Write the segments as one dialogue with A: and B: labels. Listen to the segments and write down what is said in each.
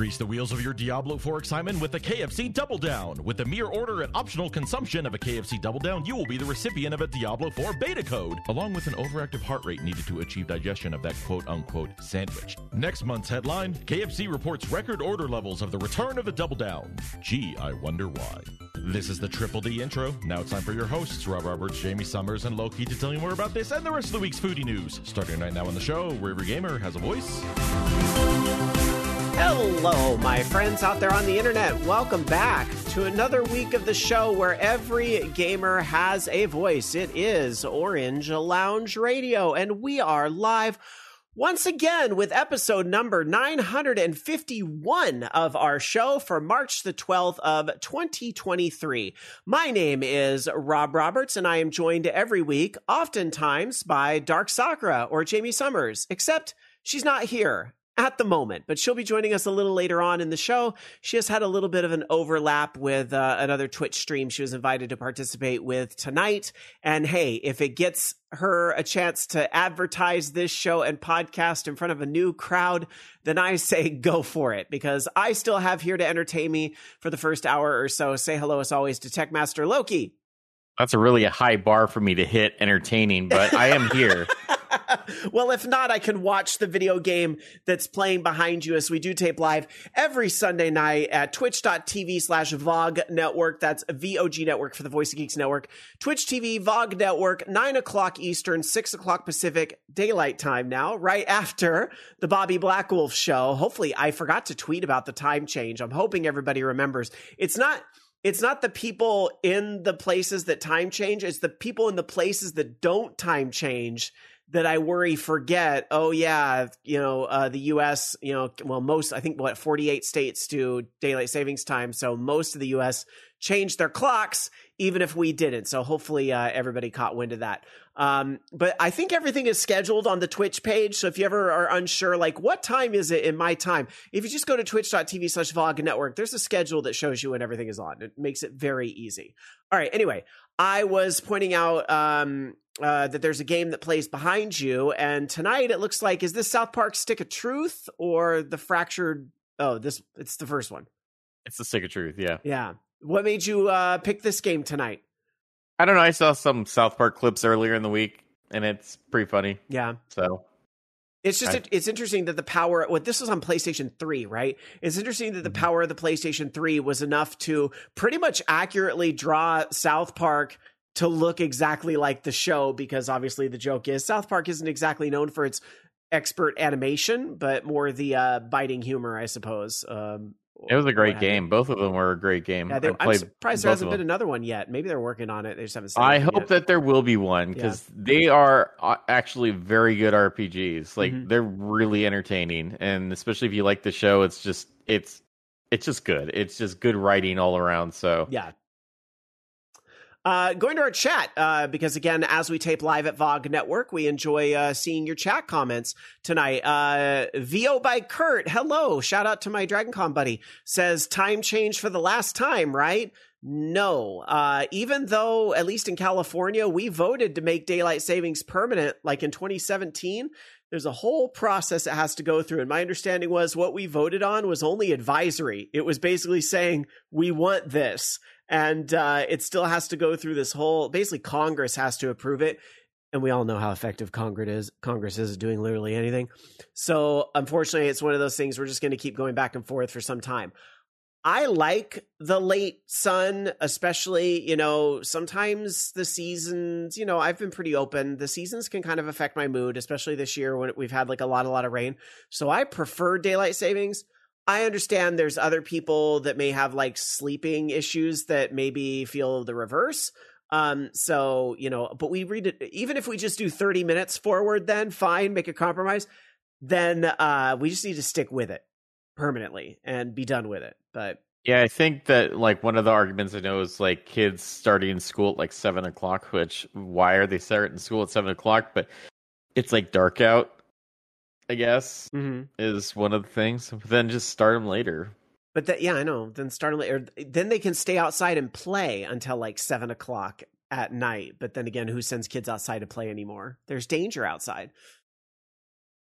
A: Grease the wheels of your Diablo 4 excitement with the KFC Double Down. With the mere order and optional consumption of a KFC Double Down, you will be the recipient of a Diablo 4 beta code, along with an overactive heart rate needed to achieve digestion of that quote unquote sandwich. Next month's headline KFC reports record order levels of the return of the Double Down. Gee, I wonder why. This is the Triple D intro. Now it's time for your hosts, Rob Roberts, Jamie Summers, and Loki, to tell you more about this and the rest of the week's foodie news. Starting right now on the show, where every gamer has a voice.
B: Hello, my friends out there on the internet. Welcome back to another week of the show where every gamer has a voice. It is Orange Lounge Radio, and we are live once again with episode number 951 of our show for March the 12th of 2023. My name is Rob Roberts, and I am joined every week, oftentimes by Dark Sakura or Jamie Summers, except she's not here at the moment, but she'll be joining us a little later on in the show. She has had a little bit of an overlap with uh, another Twitch stream she was invited to participate with tonight. And hey, if it gets her a chance to advertise this show and podcast in front of a new crowd, then I say go for it because I still have here to entertain me for the first hour or so. Say hello as always to Techmaster Loki.
C: That's a really a high bar for me to hit entertaining, but I am here.
B: well, if not, I can watch the video game that's playing behind you as we do tape live every Sunday night at twitch.tv slash VOG Network. That's VOG Network for the Voice of Geeks Network. Twitch TV, VOG Network, 9 o'clock Eastern, 6 o'clock Pacific, daylight time now, right after the Bobby Blackwolf show. Hopefully, I forgot to tweet about the time change. I'm hoping everybody remembers. It's not it's not the people in the places that time change it's the people in the places that don't time change that I worry forget. Oh yeah, you know uh, the U.S. You know, well most I think what 48 states do daylight savings time, so most of the U.S. changed their clocks, even if we didn't. So hopefully uh, everybody caught wind of that. Um, but I think everything is scheduled on the Twitch page. So if you ever are unsure, like what time is it in my time? If you just go to twitch.tv slash VOG network, there's a schedule that shows you when everything is on. It makes it very easy. All right. Anyway, I was pointing out um, uh, that there's a game that plays behind you, and tonight it looks like is this South Park Stick of Truth or the Fractured? Oh, this it's the first one.
C: It's the Stick of Truth, yeah.
B: Yeah. What made you uh, pick this game tonight?
C: I don't know. I saw some South Park clips earlier in the week, and it's pretty funny.
B: Yeah.
C: So
B: it's just I, it's interesting that the power what this was on PlayStation 3, right? It's interesting that the mm-hmm. power of the PlayStation 3 was enough to pretty much accurately draw South Park to look exactly like the show because obviously the joke is South Park isn't exactly known for its expert animation, but more the uh, biting humor, I suppose. Um,
C: it was a great game. Both of them were a great game.
B: Yeah, they, I'm surprised there hasn't been another one yet. Maybe they're working on it. They just haven't.
C: I hope yet. that there will be one because yeah. they are uh, actually very good RPGs. Like mm-hmm. they're really entertaining, and especially if you like the show, it's just it's it's just good. It's just good writing all around. So
B: yeah, uh, going to our chat, uh, because again, as we tape live at VOG Network, we enjoy uh, seeing your chat comments tonight. Uh, VO by Kurt, hello. Shout out to my Dragon Con buddy. Says, time change for the last time, right? No. Uh, even though, at least in California, we voted to make daylight savings permanent, like in 2017, there's a whole process it has to go through. And my understanding was what we voted on was only advisory. It was basically saying, we want this and uh, it still has to go through this whole. Basically, Congress has to approve it, and we all know how effective Congress is. Congress is doing literally anything. So, unfortunately, it's one of those things we're just going to keep going back and forth for some time. I like the late sun, especially, you know, sometimes the seasons, you know, I've been pretty open. The seasons can kind of affect my mood, especially this year when we've had like a lot, a lot of rain. So I prefer daylight savings. I understand there's other people that may have like sleeping issues that maybe feel the reverse. Um, so, you know, but we read it, even if we just do 30 minutes forward, then fine, make a compromise, then uh, we just need to stick with it permanently and be done with it. But
C: yeah, I think that like one of the arguments I know is like kids starting school at like seven o'clock, which why are they starting school at seven o'clock? But it's like dark out I guess, mm-hmm. is one of the things. But then just start them later.
B: But that, yeah, I know. Then start them later. Then they can stay outside and play until like seven o'clock at night. But then again, who sends kids outside to play anymore? There's danger outside.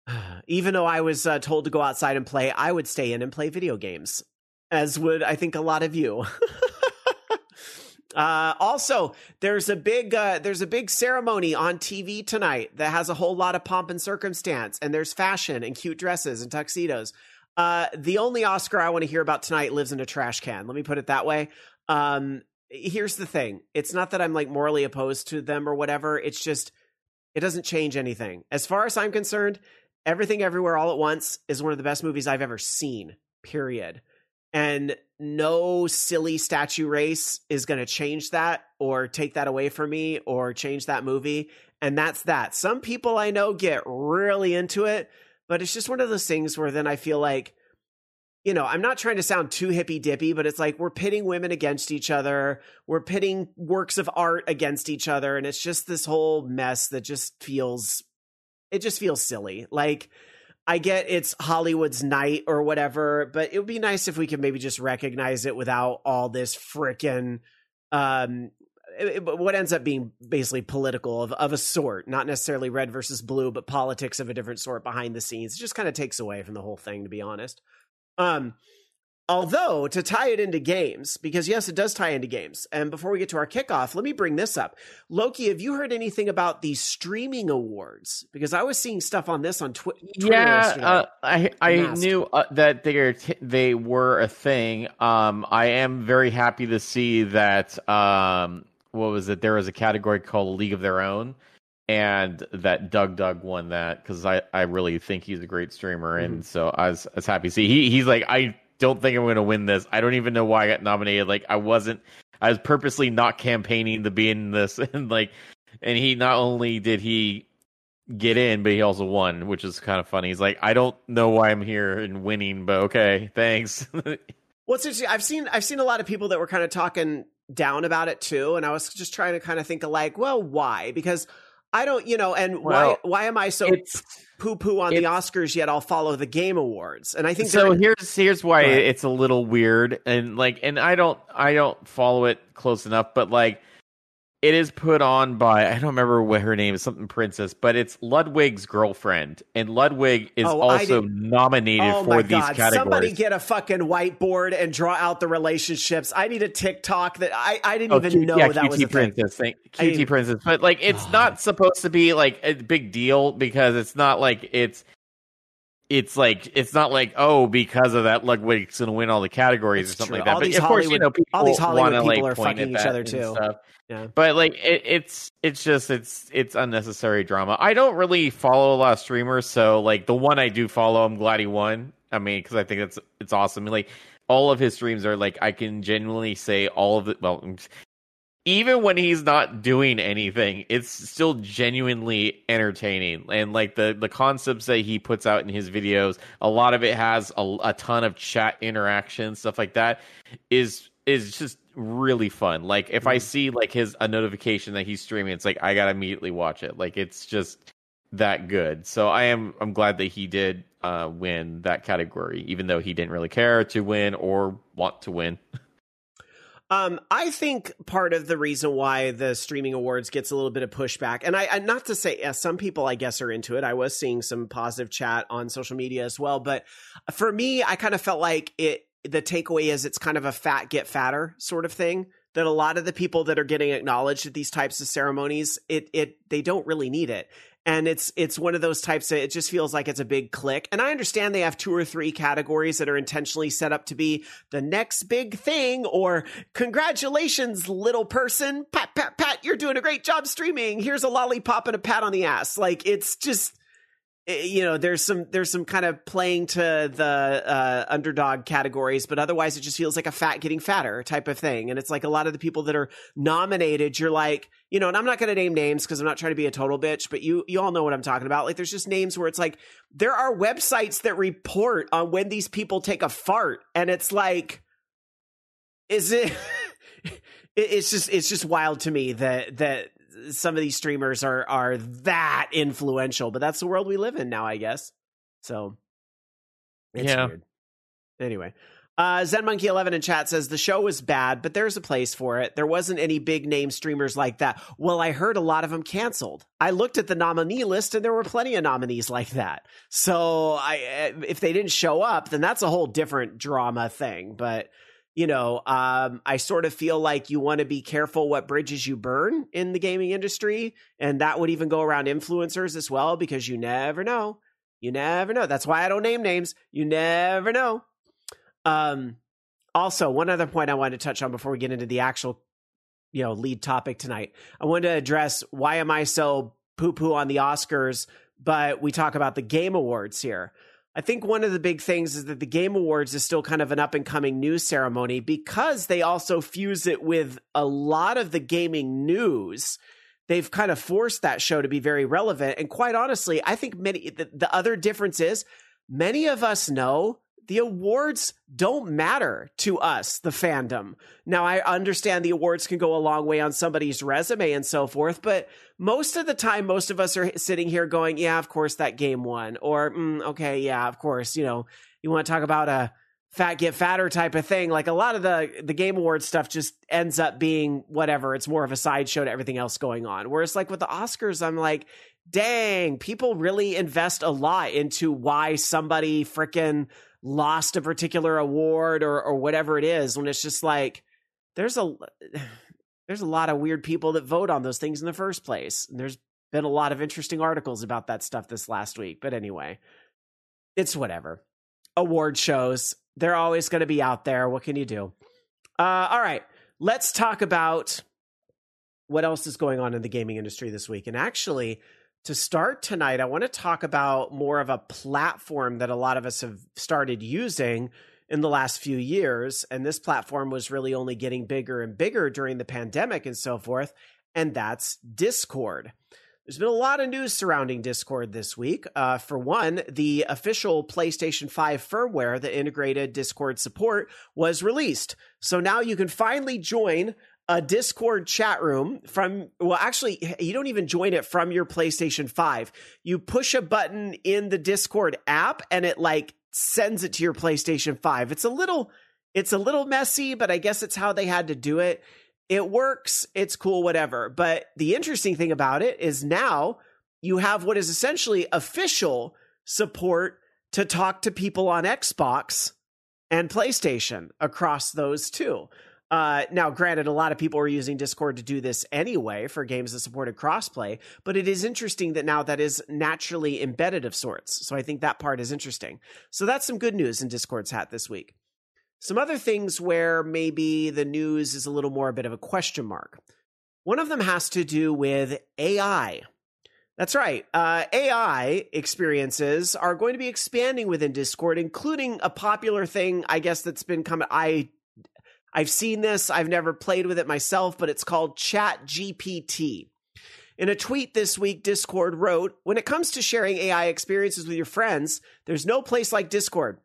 B: Even though I was uh, told to go outside and play, I would stay in and play video games, as would I think a lot of you. Uh, also, there's a big uh, there's a big ceremony on TV tonight that has a whole lot of pomp and circumstance, and there's fashion and cute dresses and tuxedos. Uh, the only Oscar I want to hear about tonight lives in a trash can. Let me put it that way. Um, here's the thing: it's not that I'm like morally opposed to them or whatever. It's just it doesn't change anything. As far as I'm concerned, Everything Everywhere All at Once is one of the best movies I've ever seen. Period and no silly statue race is going to change that or take that away from me or change that movie. And that's that. Some people i know get really into it but it's just one of those things where then i feel like you know i'm not trying to sound too hippy dippy but it's like we're pitting women against each other. We're pitting works of art against each other. And it's just this whole mess that just feels it just feels silly. Like I get it's Hollywood's night or whatever, but it would be nice if we could maybe just recognize it without all this freaking um it, what ends up being basically political of, of a sort, not necessarily red versus blue, but politics of a different sort behind the scenes. It just kind of takes away from the whole thing, to be honest. Um, Although, to tie it into games, because yes, it does tie into games. And before we get to our kickoff, let me bring this up. Loki, have you heard anything about the streaming awards? Because I was seeing stuff on this on twi- Twitter.
C: Yeah, uh, I I knew uh, that they t- they were a thing. Um, I am very happy to see that. Um, what was it? There was a category called League of Their Own, and that DougDoug won that because I, I really think he's a great streamer, and mm-hmm. so I was, I was happy to see he he's like I don't think I'm going to win this. I don't even know why I got nominated. Like I wasn't. I was purposely not campaigning to be in this, and like, and he not only did he get in, but he also won, which is kind of funny. He's like, I don't know why I'm here and winning, but okay, thanks.
B: What's interesting? I've seen I've seen a lot of people that were kind of talking down about it too, and I was just trying to kind of think of like, well, why? Because I don't, you know, and well, why why am I so poo poo on the Oscars yet I'll follow the game awards? And I think
C: so. Here's here's why it's a little weird, and like, and I don't I don't follow it close enough, but like it is put on by I don't remember what her name is, something princess, but it's Ludwig's girlfriend, and Ludwig is oh, also nominated oh for these God. categories.
B: Somebody get a fucking whiteboard and draw out the relationships. I need a TikTok that I, I didn't oh, even Q, know
C: yeah,
B: that
C: QT
B: was a
C: princess
B: thing.
C: thing. QT I, princess, but like it's not ah. supposed to be like a big deal because it's not like it's it's like it's not like oh because of that Ludwig's gonna win all the categories or something true. like that. All but of course, you know, people
B: all these Hollywood
C: wanna,
B: people
C: like,
B: are fucking each other too.
C: Stuff. Yeah. But like it, it's it's just it's it's unnecessary drama. I don't really follow a lot of streamers, so like the one I do follow, I'm glad he won. I mean, because I think it's it's awesome. Like all of his streams are like I can genuinely say all of it. Well, even when he's not doing anything, it's still genuinely entertaining. And like the the concepts that he puts out in his videos, a lot of it has a, a ton of chat interaction, stuff like that. Is is just really fun. Like if I mm-hmm. see like his a notification that he's streaming, it's like I gotta immediately watch it. Like it's just that good. So I am I'm glad that he did uh, win that category, even though he didn't really care to win or want to win.
B: Um, I think part of the reason why the streaming awards gets a little bit of pushback, and I, I not to say yeah, some people I guess are into it. I was seeing some positive chat on social media as well, but for me, I kind of felt like it the takeaway is it's kind of a fat get fatter sort of thing that a lot of the people that are getting acknowledged at these types of ceremonies it it they don't really need it. And it's it's one of those types that it just feels like it's a big click. And i understand they have two or three categories that are intentionally set up to be the next big thing or congratulations little person. Pat pat pat you're doing a great job streaming. Here's a lollipop and a pat on the ass. Like it's just you know there's some there's some kind of playing to the uh, underdog categories but otherwise it just feels like a fat getting fatter type of thing. And it's like a lot of the people that are nominated you're like you know and i'm not going to name names because i'm not trying to be a total bitch but you you all know what i'm talking about. Like there's just names where it's like there are websites that report on when these people take a fart and it's like is it it's just it's just wild to me that that some of these streamers are are that influential, but that's the world we live in now, I guess. So
C: yeah.
B: Weird. Anyway, Uh, Zen Monkey 11 in chat says the show was bad, but there's a place for it. There wasn't any big name streamers like that. Well, I heard a lot of them canceled. I looked at the nominee list and there were plenty of nominees like that. So I, if they didn't show up, then that's a whole different drama thing. But you know, um, I sort of feel like you want to be careful what bridges you burn in the gaming industry. And that would even go around influencers as well, because you never know. You never know. That's why I don't name names. You never know. Um, also, one other point I wanted to touch on before we get into the actual, you know, lead topic tonight. I wanted to address why am I so poo poo on the Oscars, but we talk about the Game Awards here. I think one of the big things is that the Game Awards is still kind of an up and coming news ceremony because they also fuse it with a lot of the gaming news. They've kind of forced that show to be very relevant. And quite honestly, I think many, the, the other difference is many of us know the awards don't matter to us, the fandom. Now, I understand the awards can go a long way on somebody's resume and so forth, but most of the time, most of us are sitting here going, yeah, of course that game won. Or, mm, okay, yeah, of course, you know, you want to talk about a fat get fatter type of thing. Like a lot of the, the game awards stuff just ends up being whatever. It's more of a sideshow to everything else going on. Whereas like with the Oscars, I'm like, dang, people really invest a lot into why somebody freaking lost a particular award or or whatever it is when it's just like there's a there's a lot of weird people that vote on those things in the first place. And there's been a lot of interesting articles about that stuff this last week. But anyway, it's whatever. Award shows, they're always going to be out there. What can you do? Uh, all right, let's talk about what else is going on in the gaming industry this week. And actually, to start tonight, I want to talk about more of a platform that a lot of us have started using in the last few years. And this platform was really only getting bigger and bigger during the pandemic and so forth. And that's Discord. There's been a lot of news surrounding Discord this week. Uh, for one, the official PlayStation 5 firmware that integrated Discord support was released. So now you can finally join a Discord chat room from, well, actually, you don't even join it from your PlayStation 5. You push a button in the Discord app and it like sends it to your PlayStation 5. It's a little, it's a little messy, but I guess it's how they had to do it. It works. It's cool, whatever. But the interesting thing about it is now you have what is essentially official support to talk to people on Xbox and PlayStation across those two. Uh, now, granted, a lot of people are using Discord to do this anyway for games that supported crossplay, but it is interesting that now that is naturally embedded of sorts. So I think that part is interesting. So that's some good news in Discord's hat this week. Some other things where maybe the news is a little more a bit of a question mark. One of them has to do with AI. That's right. Uh, AI experiences are going to be expanding within Discord, including a popular thing, I guess, that's been coming. I I've seen this, I've never played with it myself, but it's called Chat GPT. In a tweet this week, Discord wrote When it comes to sharing AI experiences with your friends, there's no place like Discord.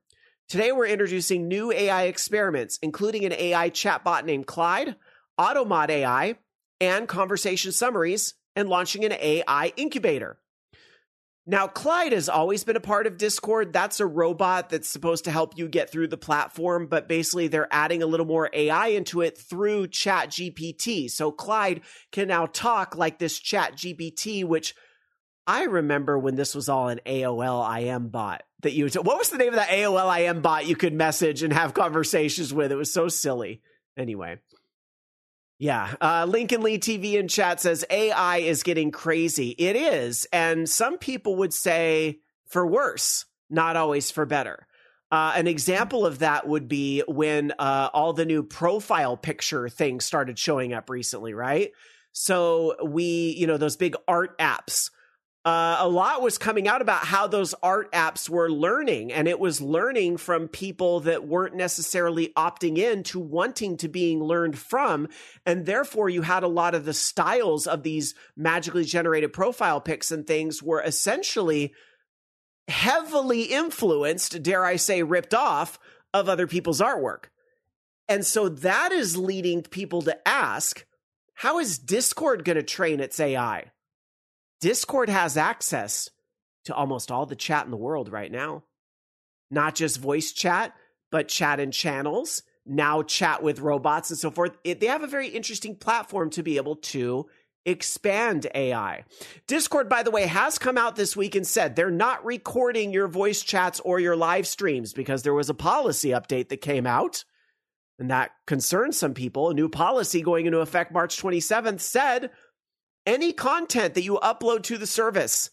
B: Today, we're introducing new AI experiments, including an AI chatbot named Clyde, Automod AI, and conversation summaries, and launching an AI incubator. Now, Clyde has always been a part of Discord. That's a robot that's supposed to help you get through the platform, but basically they're adding a little more AI into it through Chat GPT. So Clyde can now talk like this Chat GPT, which I remember when this was all an AOL IM bot that you, what was the name of that AOL IM bot you could message and have conversations with? It was so silly. Anyway. Yeah. Uh, Lincoln Lee TV in chat says AI is getting crazy. It is. And some people would say for worse, not always for better. Uh, an example of that would be when uh, all the new profile picture things started showing up recently, right? So we, you know, those big art apps uh, a lot was coming out about how those art apps were learning, and it was learning from people that weren't necessarily opting in to wanting to being learned from. And therefore, you had a lot of the styles of these magically generated profile pics and things were essentially heavily influenced, dare I say, ripped off of other people's artwork. And so that is leading people to ask, how is Discord going to train its AI? Discord has access to almost all the chat in the world right now. Not just voice chat, but chat in channels, now chat with robots and so forth. It, they have a very interesting platform to be able to expand AI. Discord, by the way, has come out this week and said they're not recording your voice chats or your live streams because there was a policy update that came out. And that concerns some people. A new policy going into effect March 27th said any content that you upload to the service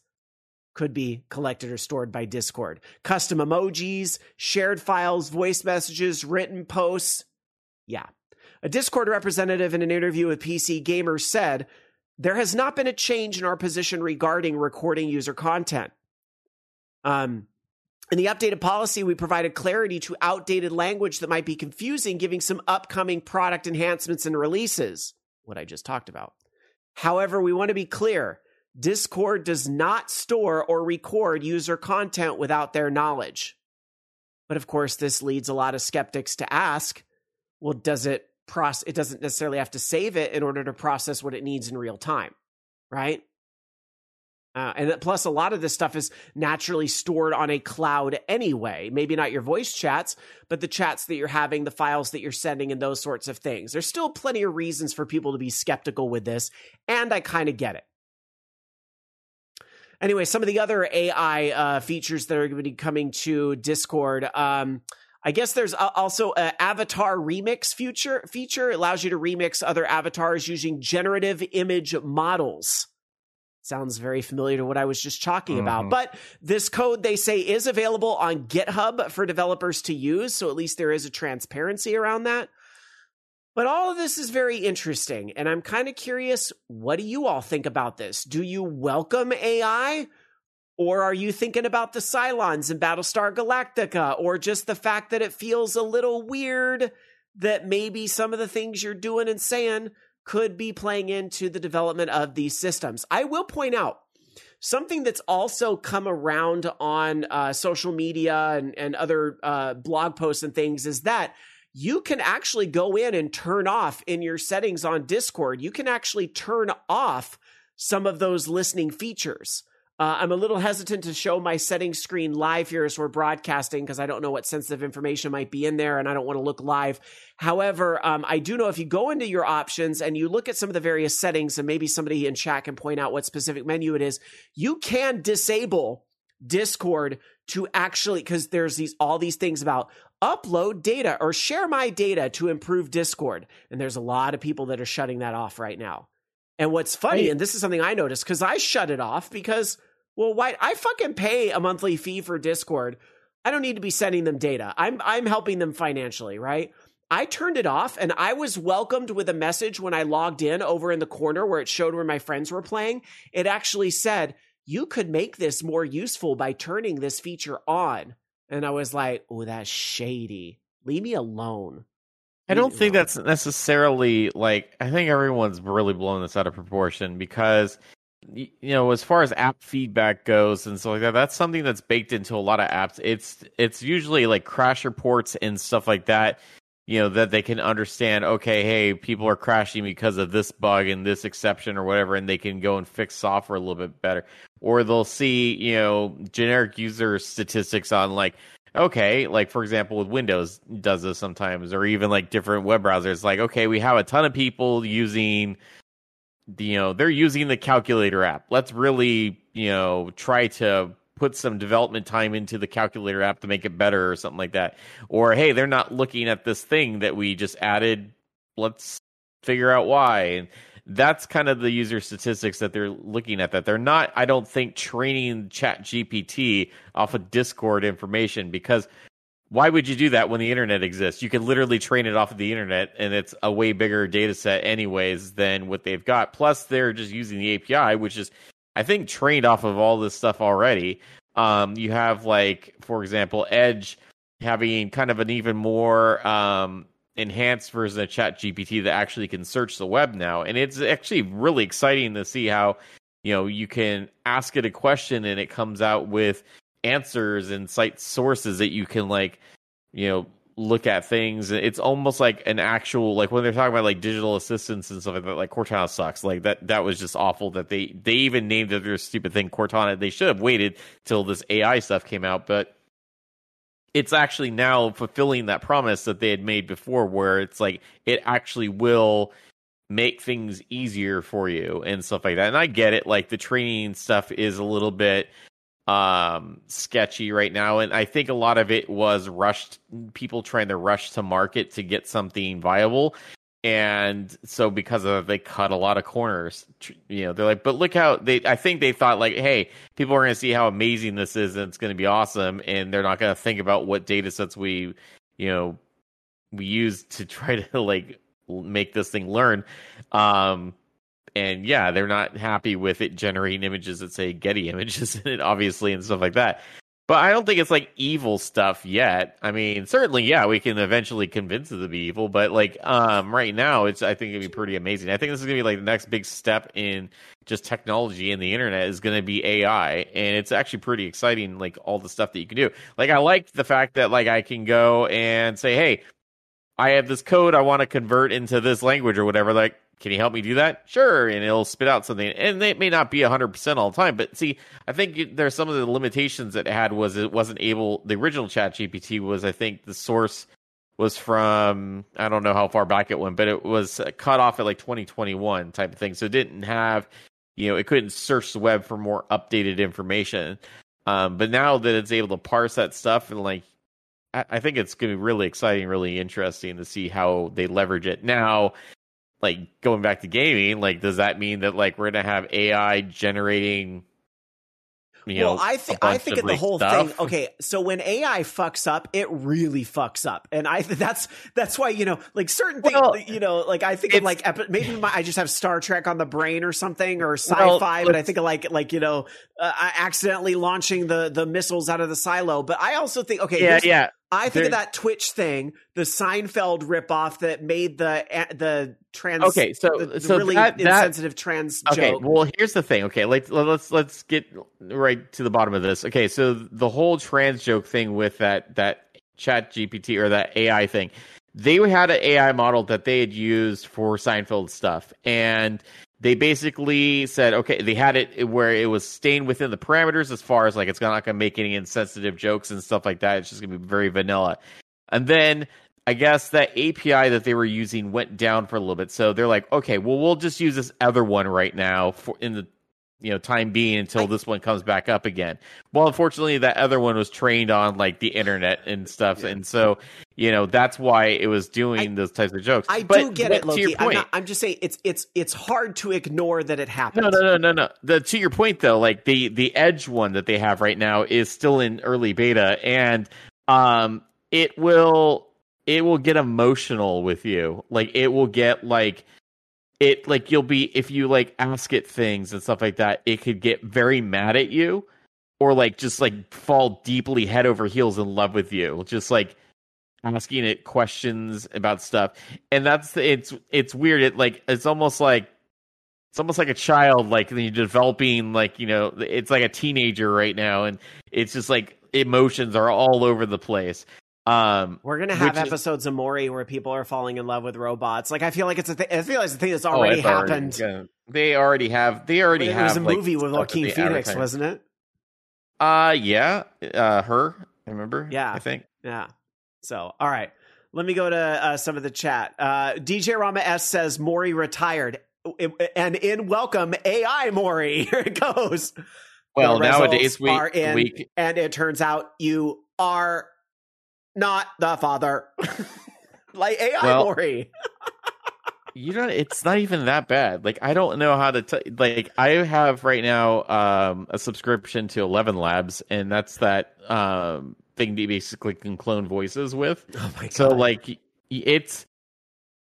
B: could be collected or stored by Discord. Custom emojis, shared files, voice messages, written posts. Yeah. A Discord representative in an interview with PC Gamer said there has not been a change in our position regarding recording user content. Um, in the updated policy, we provided clarity to outdated language that might be confusing, giving some upcoming product enhancements and releases, what I just talked about. However, we want to be clear Discord does not store or record user content without their knowledge. But of course, this leads a lot of skeptics to ask well, does it process it doesn't necessarily have to save it in order to process what it needs in real time right uh, and plus, a lot of this stuff is naturally stored on a cloud anyway. Maybe not your voice chats, but the chats that you're having, the files that you're sending, and those sorts of things. There's still plenty of reasons for people to be skeptical with this, and I kind of get it. Anyway, some of the other AI uh, features that are going to be coming to Discord. Um, I guess there's also an avatar remix feature. Feature it allows you to remix other avatars using generative image models. Sounds very familiar to what I was just talking mm-hmm. about. But this code, they say, is available on GitHub for developers to use. So at least there is a transparency around that. But all of this is very interesting. And I'm kind of curious what do you all think about this? Do you welcome AI? Or are you thinking about the Cylons in Battlestar Galactica? Or just the fact that it feels a little weird that maybe some of the things you're doing and saying could be playing into the development of these systems? I will point out something that's also come around on uh, social media and, and other uh, blog posts and things is that you can actually go in and turn off in your settings on Discord, you can actually turn off some of those listening features. Uh, I'm a little hesitant to show my settings screen live here as we're broadcasting because I don't know what sensitive information might be in there and I don't want to look live. However, um, I do know if you go into your options and you look at some of the various settings, and maybe somebody in chat can point out what specific menu it is, you can disable Discord to actually because there's these all these things about upload data or share my data to improve Discord, and there's a lot of people that are shutting that off right now. And what's funny, and this is something I noticed because I shut it off because, well, why? I fucking pay a monthly fee for Discord. I don't need to be sending them data. I'm I'm helping them financially, right? I turned it off and I was welcomed with a message when I logged in over in the corner where it showed where my friends were playing. It actually said, "You could make this more useful by turning this feature on." And I was like, "Oh, that's shady. Leave me alone."
C: I don't think that's necessarily like I think everyone's really blowing this out of proportion because you know as far as app feedback goes and stuff like that that's something that's baked into a lot of apps. It's it's usually like crash reports and stuff like that you know that they can understand okay hey people are crashing because of this bug and this exception or whatever and they can go and fix software a little bit better. Or they'll see you know generic user statistics on like okay, like for example, with Windows does this sometimes, or even like different web browsers. Like, okay, we have a ton of people using, you know, they're using the calculator app. Let's really, you know, try to put some development time into the calculator app to make it better or something like that. Or hey, they're not looking at this thing that we just added. Let's figure out why. And that's kind of the user statistics that they're looking at that. They're not i don't think training chat gpt off of discord information because why would you do that when the internet exists? You can literally train it off of the internet and it's a way bigger data set anyways than what they've got. Plus they're just using the api which is i think trained off of all this stuff already. Um, you have like for example edge having kind of an even more um, enhanced version of Chat GPT that actually can search the web now. And it's actually really exciting to see how, you know, you can ask it a question and it comes out with answers and cite sources that you can like, you know, look at things. It's almost like an actual like when they're talking about like digital assistants and stuff like that, like Cortana sucks. Like that that was just awful that they they even named their stupid thing Cortana. They should have waited till this AI stuff came out, but it's actually now fulfilling that promise that they had made before where it's like it actually will make things easier for you and stuff like that. And i get it like the training stuff is a little bit um sketchy right now. And i think a lot of it was rushed people trying to rush to market to get something viable and so because of they cut a lot of corners you know they're like but look how they i think they thought like hey people are going to see how amazing this is and it's going to be awesome. And they're not going to think about what data sets we you know we use to try to like make this thing learn. Um and yeah they're not happy with it generating images that say getty images in it obviously and stuff like that but I don't think it's like evil stuff yet. I mean, certainly, yeah, we can eventually convince it to be evil, but like um, right now, it's I think it'd be pretty amazing. I think this is gonna be like the next big step in just technology and the internet is gonna be AI, and it's actually pretty exciting. Like all the stuff that you can do. Like I like the fact that like I can go and say, hey, I have this code I want to convert into this language or whatever. Like can you help me do that? Sure. And it'll spit out something. And it may not be 100% all the time. But see, I think there's some of the limitations that it had was it wasn't able, the original chat GPT was, I think the source was from, I don't know how far back it went, but it was cut off at like 2021 type of thing. So it didn't have, you know, it couldn't search the web for more updated information. Um, but now that it's able to parse that stuff and like, I think it's going to be really exciting, really interesting to see how they leverage it. Now, like going back to gaming, like does that mean that like we're gonna have AI generating
B: you well, know, I think I think of, the whole stuff. thing. Okay, so when AI fucks up, it really fucks up, and I that's that's why you know, like certain things, well, you know, like I think of like epi- maybe my, I just have Star Trek on the brain or something, or sci-fi, well, but I think of like like you know, uh, accidentally launching the the missiles out of the silo. But I also think okay,
C: yeah, yeah.
B: I think of that Twitch thing, the Seinfeld ripoff that made the the trans.
C: Okay, so
B: the,
C: so
B: really
C: that,
B: insensitive trans.
C: Okay,
B: joke.
C: well, here's the thing. Okay, let's let's let's get right to the bottom of this. Okay, so the whole trans joke thing with that that Chat GPT or that AI thing, they had an AI model that they had used for Seinfeld stuff, and they basically said, okay, they had it where it was staying within the parameters as far as like it's not going to make any insensitive jokes and stuff like that. It's just going to be very vanilla. And then I guess that API that they were using went down for a little bit. So they're like, okay, well, we'll just use this other one right now for in the you know time being until this one comes back up again. Well, unfortunately, that other one was trained on like the internet and stuff, yeah. and so you know that's why it was doing I, those types of jokes.
B: I
C: but,
B: do get it, Loki. I'm, not, I'm, just saying it's it's it's hard to ignore that it happened.
C: No, no, no, no, no. The, to your point though, like the the Edge one that they have right now is still in early beta, and um, it will it will get emotional with you. Like it will get like it like you'll be if you like ask it things and stuff like that, it could get very mad at you or like just like fall deeply head over heels in love with you. Just like asking it questions about stuff. And that's it's it's weird. It like it's almost like it's almost like a child like you're developing like you know it's like a teenager right now and it's just like emotions are all over the place um,
B: We're gonna have episodes is, of Maury where people are falling in love with robots. Like I feel like it's a th- I feel like it's a thing that's oh, already oh, happened.
C: Already, they already have. They already
B: it
C: have. It
B: was a like, movie with Joaquin Phoenix, wasn't it?
C: Uh, yeah. Uh, her. I remember.
B: Yeah,
C: I think.
B: Yeah. So, all right. Let me go to uh, some of the chat. Uh, DJ Rama S says Maury retired, and in welcome AI Maury. Here it goes.
C: Well, nowadays we, are
B: in,
C: we
B: and it turns out you are not the father. like AI well, Maury.
C: you know, it's not even that bad. Like I don't know how to tell. Like I have right now um, a subscription to Eleven Labs, and that's that um, thing that you basically can clone voices with.
B: Oh my god!
C: So like it's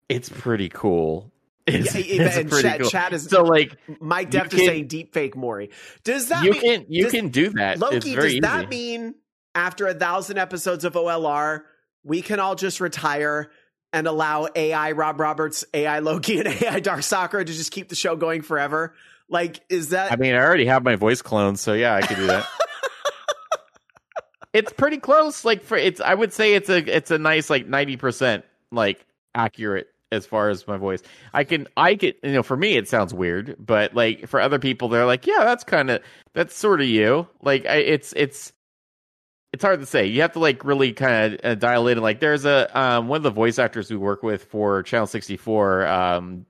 C: it's pretty cool. It's, yeah, it's and pretty cool.
B: Chat is
C: so like
B: Mike Deft is saying deep fake Maury. Does that
C: you
B: mean,
C: can you
B: does,
C: can do that?
B: Loki, does
C: easy.
B: that mean after a thousand episodes of OLR, we can all just retire and allow AI Rob Roberts, AI Loki, and AI Dark Sakura to just keep the show going forever? Like, is that?
C: I mean, I already have my voice cloned, so yeah, I could do that. it's pretty close. Like for it's, I would say it's a it's a nice like ninety percent like accurate as far as my voice. I can I get you know for me it sounds weird, but like for other people they're like yeah that's kind of that's sort of you. Like I, it's it's it's hard to say. You have to like really kind of uh, dial in. Like there's a um, one of the voice actors we work with for Channel 64, um,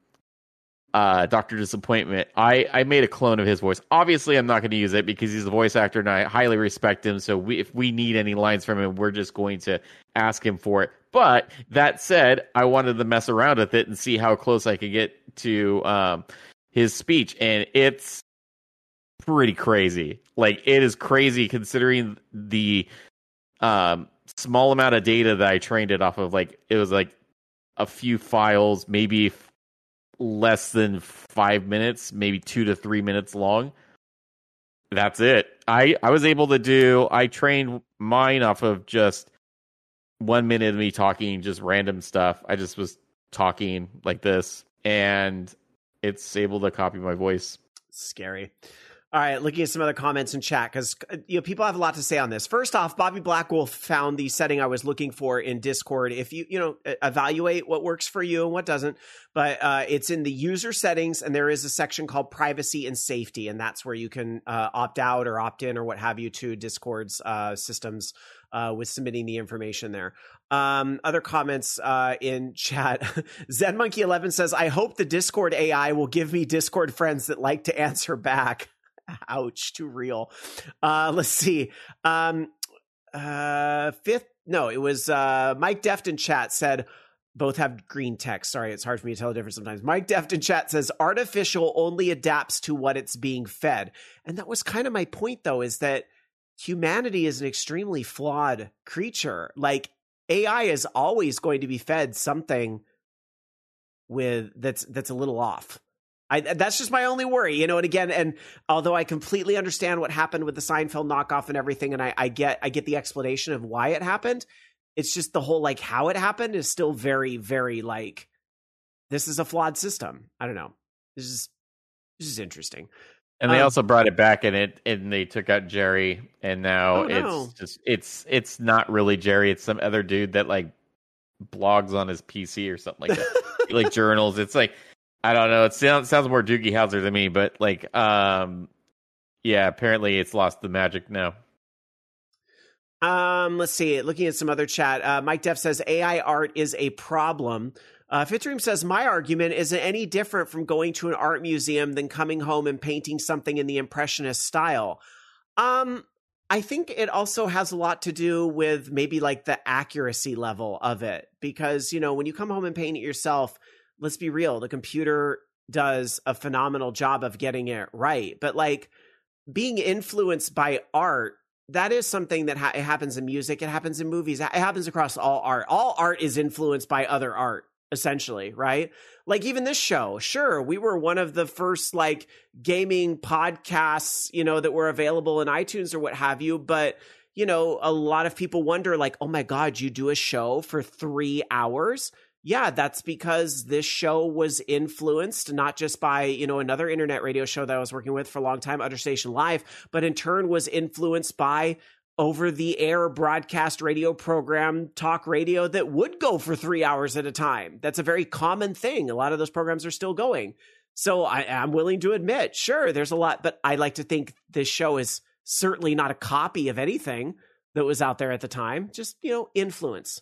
C: uh, Doctor Disappointment. I I made a clone of his voice. Obviously, I'm not going to use it because he's a voice actor and I highly respect him. So we, if we need any lines from him, we're just going to ask him for it. But that said, I wanted to mess around with it and see how close I could get to um, his speech, and it's pretty crazy. Like it is crazy considering the um, small amount of data that I trained it off of. Like it was like a few files, maybe f- less than five minutes, maybe two to three minutes long. That's it. I I was able to do. I trained mine off of just one minute of me talking just random stuff. I just was talking like this, and it's able to copy my voice.
B: Scary. All right, looking at some other comments in chat because you know people have a lot to say on this. First off, Bobby Blackwolf found the setting I was looking for in Discord. If you you know evaluate what works for you and what doesn't, but uh, it's in the user settings, and there is a section called privacy and safety, and that's where you can uh, opt out or opt in or what have you to Discord's uh, systems uh, with submitting the information there. Um, other comments uh, in chat. Zen Monkey 11 says, "I hope the Discord AI will give me Discord friends that like to answer back." Ouch, too real. Uh, let's see. Um, uh, fifth, no, it was uh, Mike Deft in chat said, both have green text. Sorry, it's hard for me to tell the difference sometimes. Mike Deft in chat says artificial only adapts to what it's being fed. And that was kind of my point though, is that humanity is an extremely flawed creature. Like AI is always going to be fed something with that's that's a little off. I, that's just my only worry, you know. And again, and although I completely understand what happened with the Seinfeld knockoff and everything, and I, I get I get the explanation of why it happened, it's just the whole like how it happened is still very very like this is a flawed system. I don't know. This is this is interesting.
C: And they um, also brought it back and it and they took out Jerry and now oh, no. it's just it's it's not really Jerry, it's some other dude that like blogs on his PC or something like that. like journals. It's like I don't know. It sounds sounds more Doogie Howser to me, but like, um, yeah, apparently it's lost the magic now.
B: Um, let's see. Looking at some other chat, uh, Mike Deft says AI art is a problem. Uh, says my argument isn't any different from going to an art museum than coming home and painting something in the impressionist style. Um, I think it also has a lot to do with maybe like the accuracy level of it because you know when you come home and paint it yourself let's be real, the computer does a phenomenal job of getting it right. But like being influenced by art, that is something that ha- it happens in music, it happens in movies, it happens across all art. All art is influenced by other art essentially, right? Like even this show, sure, we were one of the first like gaming podcasts, you know, that were available in iTunes or what have you, but you know, a lot of people wonder like, "Oh my god, you do a show for 3 hours?" Yeah, that's because this show was influenced not just by, you know, another internet radio show that I was working with for a long time, Understation Live, but in turn was influenced by over the air broadcast radio program, talk radio that would go for three hours at a time. That's a very common thing. A lot of those programs are still going. So I, am willing to admit, sure, there's a lot, but I like to think this show is certainly not a copy of anything that was out there at the time. Just, you know, influence,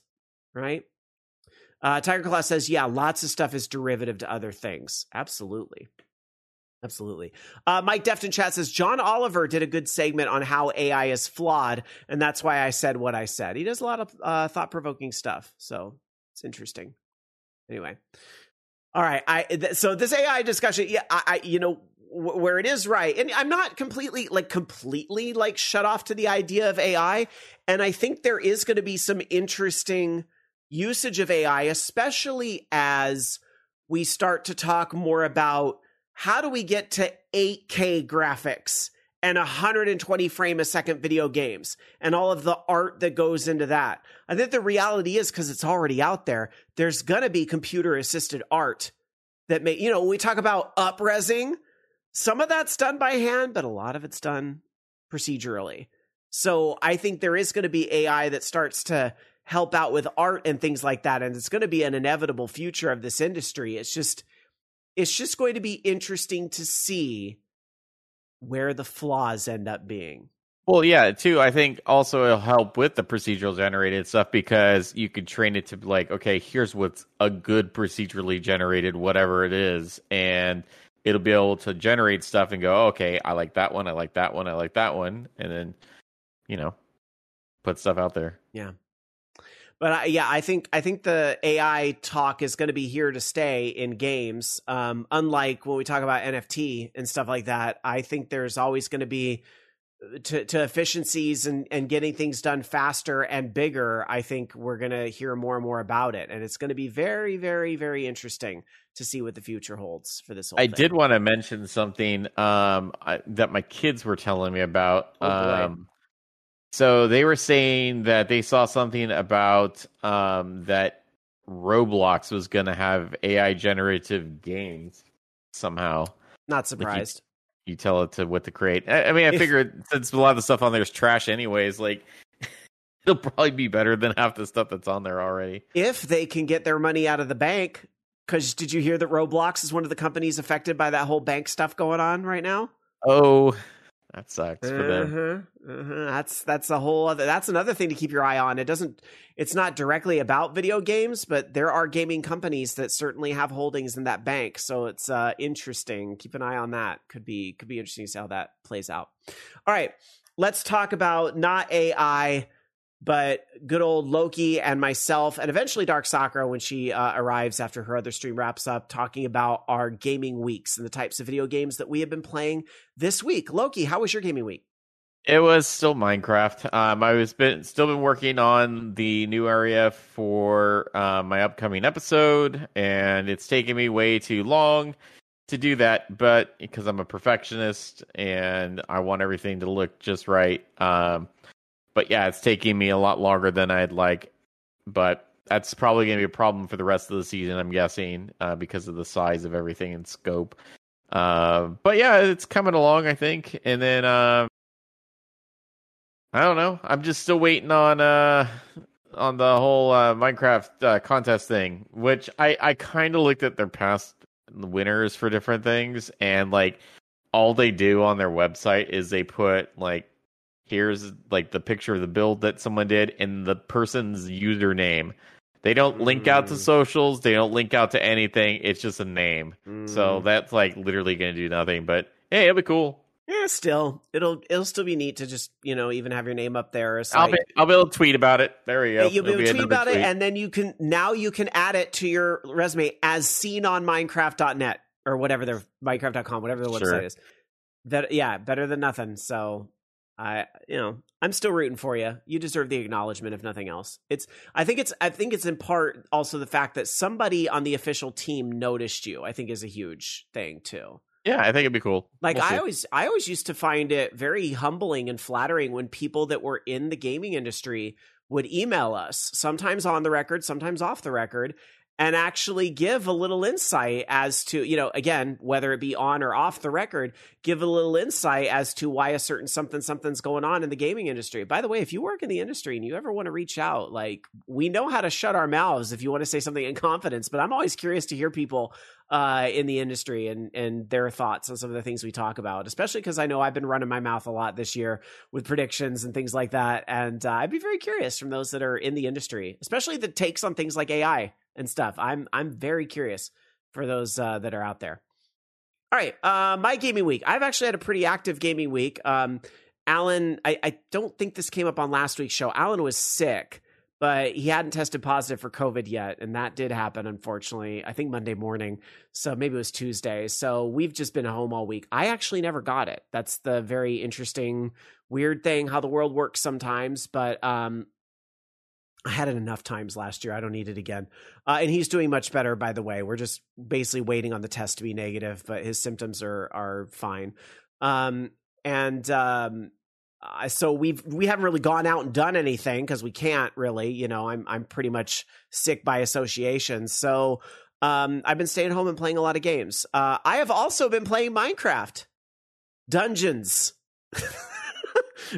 B: right? Uh, Tiger Claw says, yeah, lots of stuff is derivative to other things. Absolutely. Absolutely. Uh, Mike Deft in chat says John Oliver did a good segment on how AI is flawed, and that's why I said what I said. He does a lot of uh, thought provoking stuff, so it's interesting. Anyway, all right. I th- so this AI discussion, yeah, I, I you know where it is right, and I'm not completely like completely like shut off to the idea of AI, and I think there is going to be some interesting usage of AI, especially as we start to talk more about how do we get to 8K graphics and 120 frame a second video games and all of the art that goes into that. I think the reality is because it's already out there, there's going to be computer assisted art that may, you know, we talk about upresing, some of that's done by hand, but a lot of it's done procedurally. So I think there is going to be AI that starts to help out with art and things like that and it's going to be an inevitable future of this industry it's just it's just going to be interesting to see where the flaws end up being
C: Well, yeah, too. I think also it'll help with the procedural generated stuff because you could train it to be like, okay, here's what's a good procedurally generated, whatever it is, and it'll be able to generate stuff and go, oh, okay, I like that one, I like that one, I like that one, and then, you know, put stuff out there.
B: Yeah. But I, yeah, I think I think the AI talk is going to be here to stay in games. Um, unlike when we talk about NFT and stuff like that, I think there's always going to be to, to efficiencies and, and getting things done faster and bigger, I think we're going to hear more and more about it. And it's going to be very, very, very interesting to see what the future holds for this whole
C: I
B: thing.
C: did want to mention something um, I, that my kids were telling me about.
B: Oh,
C: um, so they were saying that they saw something about um, that Roblox was going to have AI generative games somehow.
B: Not surprised.
C: you tell it to what to create. I, I mean, I figured since a lot of the stuff on there is trash, anyways, like it'll probably be better than half the stuff that's on there already.
B: If they can get their money out of the bank, because did you hear that Roblox is one of the companies affected by that whole bank stuff going on right now?
C: Oh, that sucks for them.
B: Uh-huh, uh-huh. That's that's a whole other. That's another thing to keep your eye on. It doesn't. It's not directly about video games, but there are gaming companies that certainly have holdings in that bank. So it's uh, interesting. Keep an eye on that. Could be could be interesting to see how that plays out. All right, let's talk about not AI, but good old Loki and myself, and eventually Dark Sakura when she uh, arrives after her other stream wraps up, talking about our gaming weeks and the types of video games that we have been playing this week. Loki, how was your gaming week?
C: It was still Minecraft. Um, I was been still been working on the new area for uh, my upcoming episode, and it's taking me way too long to do that. But because I'm a perfectionist and I want everything to look just right, um, but yeah, it's taking me a lot longer than I'd like. But that's probably going to be a problem for the rest of the season, I'm guessing, uh, because of the size of everything and scope. Uh, but yeah, it's coming along, I think. And then. I don't know. I'm just still waiting on uh on the whole uh, Minecraft uh, contest thing, which I I kind of looked at their past winners for different things, and like all they do on their website is they put like here's like the picture of the build that someone did and the person's username. They don't link out to
B: Mm.
C: socials. They don't link out to anything. It's just a name. So
B: Mm.
C: that's like literally going to do nothing. But hey, it'll be cool.
B: Yeah, still, it'll it'll still be neat to just you know even have your name up there. It's
C: I'll be I'll be able to tweet about it. There we go.
B: you'll be able to tweet about it, and then you can now you can add it to your resume as seen on Minecraft.net or whatever their Minecraft.com, whatever the
C: Sure.
B: website is. That yeah, better than nothing. So I you know I'm still rooting for you. You deserve the acknowledgement if nothing else. It's I think it's I think it's in part also the fact that somebody on the official team noticed you. I think is a huge thing too.
C: Yeah, I think it'd be cool.
B: Like
C: We'll
B: I
C: see.
B: always I always used to find it very humbling and flattering when people that were in the gaming industry would email us, sometimes on the record, sometimes off the record, and actually give a little insight as to, you know, again, whether it be on or off the record, give a little insight as to why a certain something something's going on in the gaming industry. By the way, if you work in the industry and you ever want to reach out, like we know how to shut our mouths if you want to say something in confidence, but I'm always curious to hear people uh, in the industry and and their thoughts on some of the things we talk about, especially because I know I've been running my mouth a lot this year with predictions and things like that, and uh, I'd be very curious from those that are in the industry, especially the takes on things like AI and stuff. I'm I'm very curious for those uh, that are out there. All right, uh, my gaming week. I've actually had a pretty active gaming week. Um, Alan, I, I don't think this came up on last week's show. Alan was sick, but he hadn't tested positive for COVID yet, and that did happen, unfortunately. I think Monday morning, so maybe it was Tuesday. So we've just been home all week. I actually never got it. That's the very interesting, weird thing how the world works sometimes. But um, I had it enough times last year. I don't need it again. Uh, and he's doing much better, by the way. We're just basically waiting on the test to be negative, but his symptoms are are fine. Um, and um, uh, so we've we haven't really gone out and done anything because we can't really. You know, I'm I'm pretty much sick by association. So um, I've been staying home and playing a lot of games. Uh, I have also been playing Minecraft Dungeons.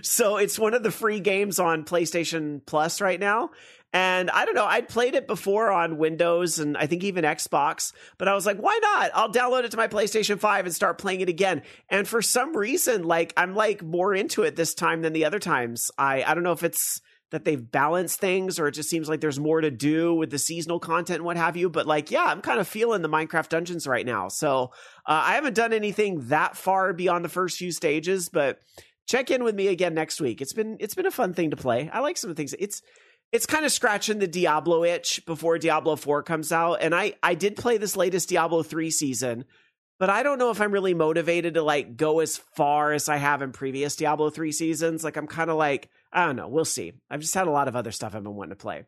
B: so it's one of the free games on PlayStation Plus right now. And I don't know, I'd played it before on Windows and I think even Xbox, but I was like, why not? I'll download it to my PlayStation 5 and start playing it again. And for some reason, like I'm like more into it this time than the other times. I I don't know if it's that they've balanced things or it just seems like there's more to do with the seasonal content and what have you. But like, yeah, I'm kind of feeling the Minecraft dungeons right now. So uh, I haven't done anything that far beyond the first few stages, but check in with me again next week. It's been it's been a fun thing to play. I like some of the things. It's it's kind of scratching the Diablo itch before Diablo 4 comes out. And I I did play this latest Diablo 3 season, but I don't know if I'm really motivated to like go as far as I have in previous Diablo 3 seasons. Like I'm kind of like, I don't know, we'll see. I've just had a lot of other stuff I've been wanting to play.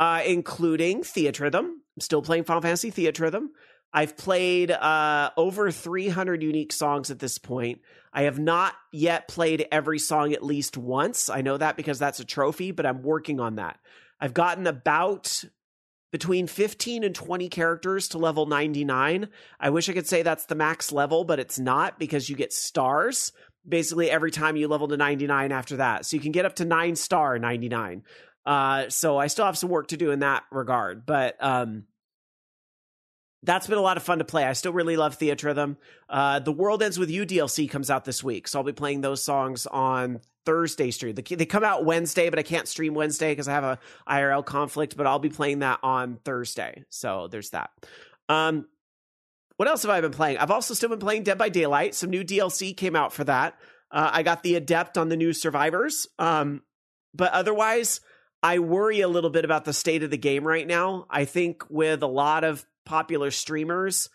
B: Uh, including Theatrhythm. I'm still playing Final Fantasy Theatrhythm. I've played uh, over 300 unique songs at this point. I have not yet played every song at least once. I know that because that's a trophy, but I'm working on that. I've gotten about between 15 and 20 characters to level 99. I wish I could say that's the max level, but it's not because you get stars basically every time you level to 99 after that. So you can get up to 9 star 99. Uh, so I still have some work to do in that regard, but um, that's been a lot of fun to play. I still really love Theatrhythm. Uh, the World Ends With You DLC comes out this week, so I'll be playing those songs on Thursday stream. They come out Wednesday, but I can't stream Wednesday because I have a IRL conflict. But I'll be playing that on Thursday, so there's that. Um, what else have I been playing? I've also still been playing Dead by Daylight. Some new DLC came out for that. Uh, I got the Adept on the new Survivors. Um, but otherwise, I worry a little bit about the state of the game right now. I think with a lot of popular streamers.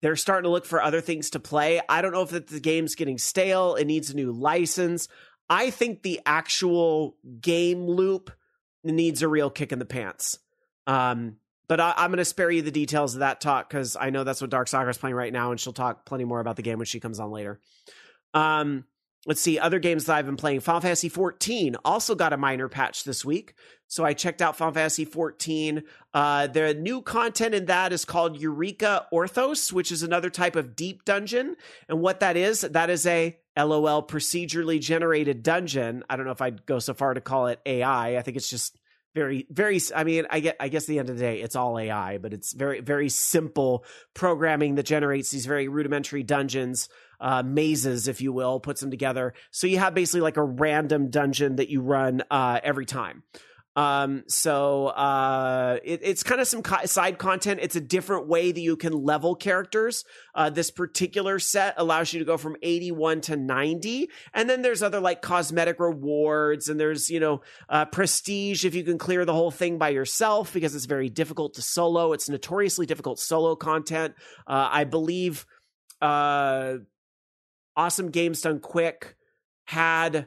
B: They're starting to look for other things to play. I don't know if the game's getting stale. It needs a new license. I think the actual game loop needs a real kick in the pants. Um, but I, am going to spare you the details of that talk because I know that's what Dark Sakura is playing right now, and she'll talk plenty more about the game when she comes on later. Um, let's see other games that I've been playing. Final Fantasy 14 also got a minor patch this week. So I checked out Final Fantasy 14. Uh, the new content in that is called Eureka Orthos, which is another type of deep dungeon. And what that is, that is a LOL procedurally generated dungeon. I don't know if I'd go so far to call it AI. I think it's just very very i mean i get i guess the end of the day it's all ai but it's very very simple programming that generates these very rudimentary dungeons uh, mazes if you will puts them together so you have basically like a random dungeon that you run uh, every time um, so uh, it, it's kind of some co- side content. It's a different way that you can level characters. Uh, this particular set allows you to go from 81 to 90. And then there's other like cosmetic rewards and there's, you know, uh, prestige if you can clear the whole thing by yourself because it's very difficult to solo. It's notoriously difficult solo content. Uh, I believe, uh, Awesome Games Done Quick had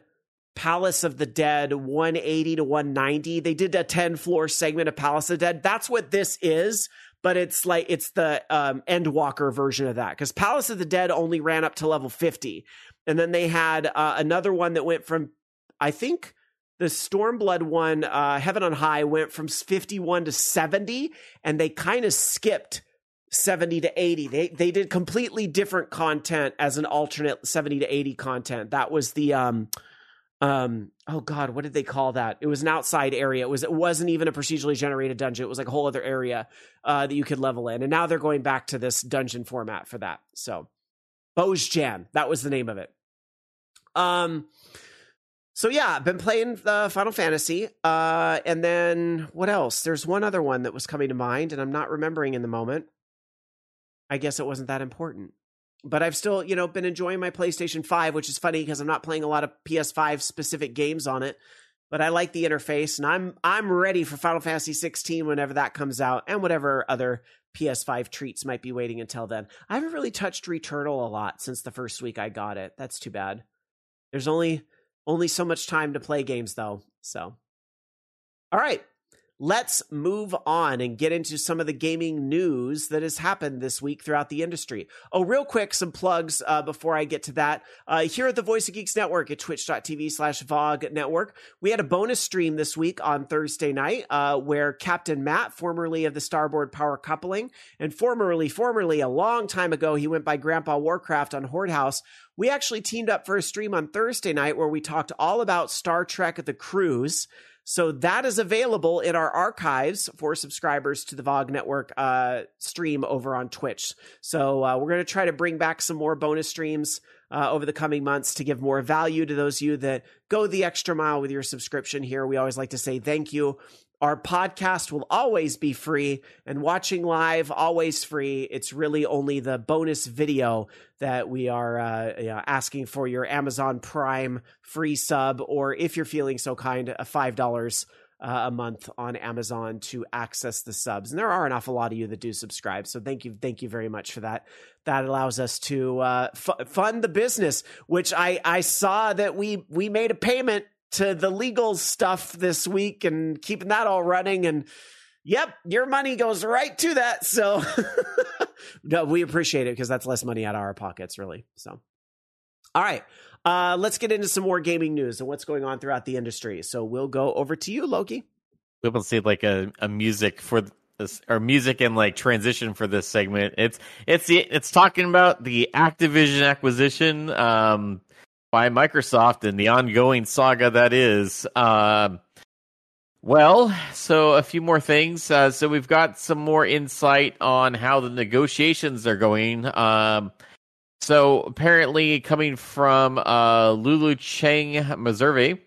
B: Palace of the Dead 180 to 190. They did a 10 floor segment of Palace of the Dead. That's what this is, but it's like it's the um, Endwalker version of that because Palace of the Dead only ran up to level 50. And then they had uh, another one that went from, I think, the Stormblood one, uh, Heaven on High, went from 51 to 70, and they kind of skipped 70 to 80. They they did completely different content as an alternate 70 to 80 content. That was the um um oh god what did they call that? It was an outside area. It was it wasn't even a procedurally generated dungeon. It was like a whole other area uh, that you could level in. And now they're going back to this dungeon format for that. So Bozjan that was the name of it. Um so yeah i've been playing the final fantasy uh and then what else? There's one other one that was coming to mind and i'm not remembering in the moment i guess it wasn't that important but I've still, you know, been enjoying my PlayStation 5, which is funny because I'm not playing a lot of PS5 specific games on it. But I like the interface and I'm I'm ready for Final Fantasy 16 whenever that comes out and whatever other PS5 treats might be waiting until then. I haven't really touched Returnal a lot since the first week I got it. That's too bad. There's only only so much time to play games though. So All right let's move on and get into some of the gaming news that has happened this week throughout the industry. Oh, real quick, some plugs uh, before I get to that. Uh, here at the Voice of Geeks Network at twitch.tv slash VOG Network, we had a bonus stream this week on Thursday night uh, where Captain Matt, formerly of the Starboard Power Coupling, and formerly, formerly a long time ago, he went by Grandpa Warcraft on Horde House, we actually teamed up for a stream on Thursday night where we talked all about Star Trek The Cruise. So that is available in our archives for subscribers to the VOG Network uh, stream over on Twitch. So uh, we're going to try to bring back some more bonus streams uh, over the coming months to give more value to those of you that go the extra mile with your subscription here. We always like to say thank you. Our podcast will always be free and watching live always free. It's really only the bonus video that we are uh, you know, asking for your Amazon Prime free sub, or if you're feeling so kind, a five dollars uh, a month on Amazon to access the subs. And there are an awful lot of you that do subscribe, so thank you, thank you very much for that. That allows us to uh, f- fund the business, which I I saw that we we made a payment to the legal stuff this week and keeping that all running. And yep your money goes right to that. So no, we appreciate it because that's less money out of our pockets really. So all right uh, let's get into some more gaming news and what's going on throughout the industry. So we'll go over to you loki.
C: We will see like a, a music for this or music and like transition for this segment. It's it's it's talking about the activision acquisition. Um by Microsoft and the ongoing saga that is. Uh, well, so a few more things. Uh, so we've got some more insight on how the negotiations are going. Um, so apparently, coming from uh, Lulu Cheng Meserve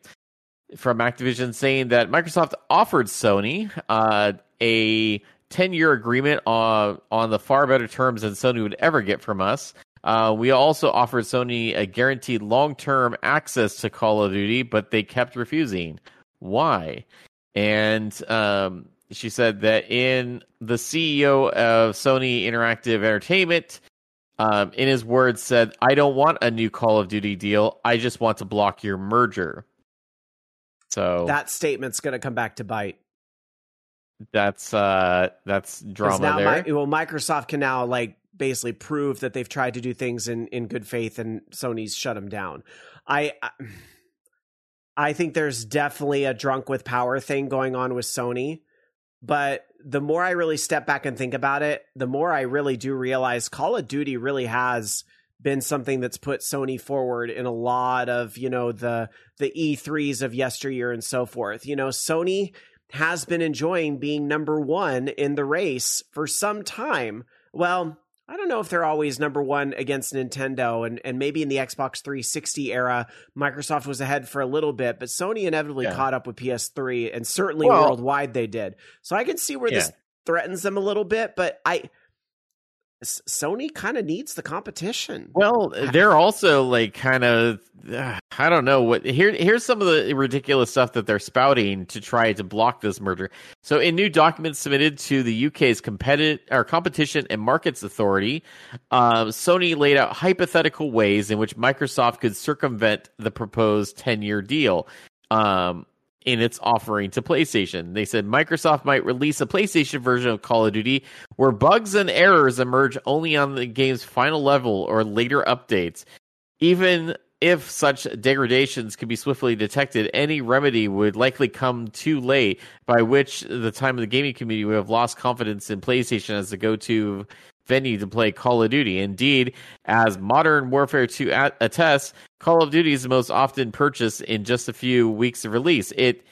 C: from Activision, saying that Microsoft offered Sony uh, a 10 year agreement on on the far better terms than Sony would ever get from us. Uh, we also offered Sony a guaranteed long term access to Call of Duty, but they kept refusing. Why? And um, she said that in the CEO of Sony Interactive Entertainment, um, in his words, said, I don't want a new Call of Duty deal. I just want to block your merger. So
B: that statement's going to come back to bite.
C: That's uh that's drama
B: now
C: there.
B: My, well, Microsoft can now like basically prove that they've tried to do things in in good faith and Sony's shut them down. I I think there's definitely a drunk with power thing going on with Sony, but the more I really step back and think about it, the more I really do realize Call of Duty really has been something that's put Sony forward in a lot of, you know, the the E3s of yesteryear and so forth. You know, Sony has been enjoying being number 1 in the race for some time. Well, I don't know if they're always number one against Nintendo, and and maybe in the Xbox 360 era, Microsoft was ahead for a little bit, but Sony inevitably yeah. caught up with PS3, and certainly well, worldwide they did. So I can see where yeah. this threatens them a little bit, but I Sony kind of needs the competition.
C: Well, they're also like kind of uh, I don't know what here here's some of the ridiculous stuff that they're spouting to try to block this merger. So in new documents submitted to the UK's competitive or competition and markets authority, um, Sony laid out hypothetical ways in which Microsoft could circumvent the proposed 10-year deal. Um, in its offering to PlayStation. They said Microsoft might release a PlayStation version of Call of Duty where bugs and errors emerge only on the game's final level or later updates. Even if such degradations could be swiftly detected, any remedy would likely come too late, by which the time of the gaming community would have lost confidence in PlayStation as the go to venue to play Call of Duty. Indeed, as Modern Warfare 2 attests, Call of Duty is the most often purchased in just a few weeks of release. It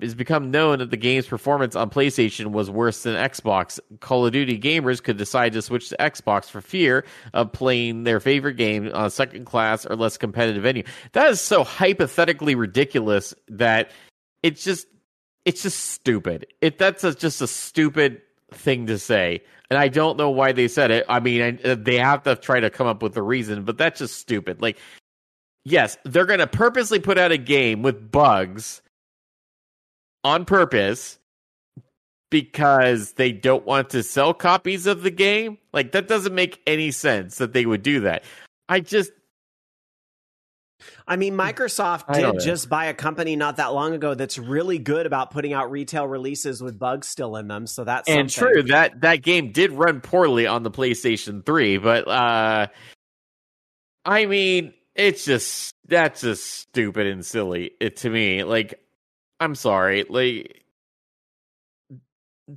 C: has become known that the game's performance on PlayStation was worse than Xbox. Call of Duty gamers could decide to switch to Xbox for fear of playing their favorite game on a second class or less competitive venue. That is so hypothetically ridiculous that it's just it's just stupid. It that's a, just a stupid thing to say and I don't know why they said it. I mean, I, uh, they have to try to come up with a reason, but that's just stupid. Like, yes, they're going to purposely put out a game with bugs on purpose because they don't want to sell copies of the game. Like, that doesn't make any sense that they would do that. I just
B: I mean, Microsoft did just buy a company not that long ago that's really good about putting out retail releases with bugs still in them. So that's
C: and
B: something.
C: true that that game did run poorly on the PlayStation Three, but uh, I mean, it's just that's just stupid and silly it, to me. Like, I'm sorry, like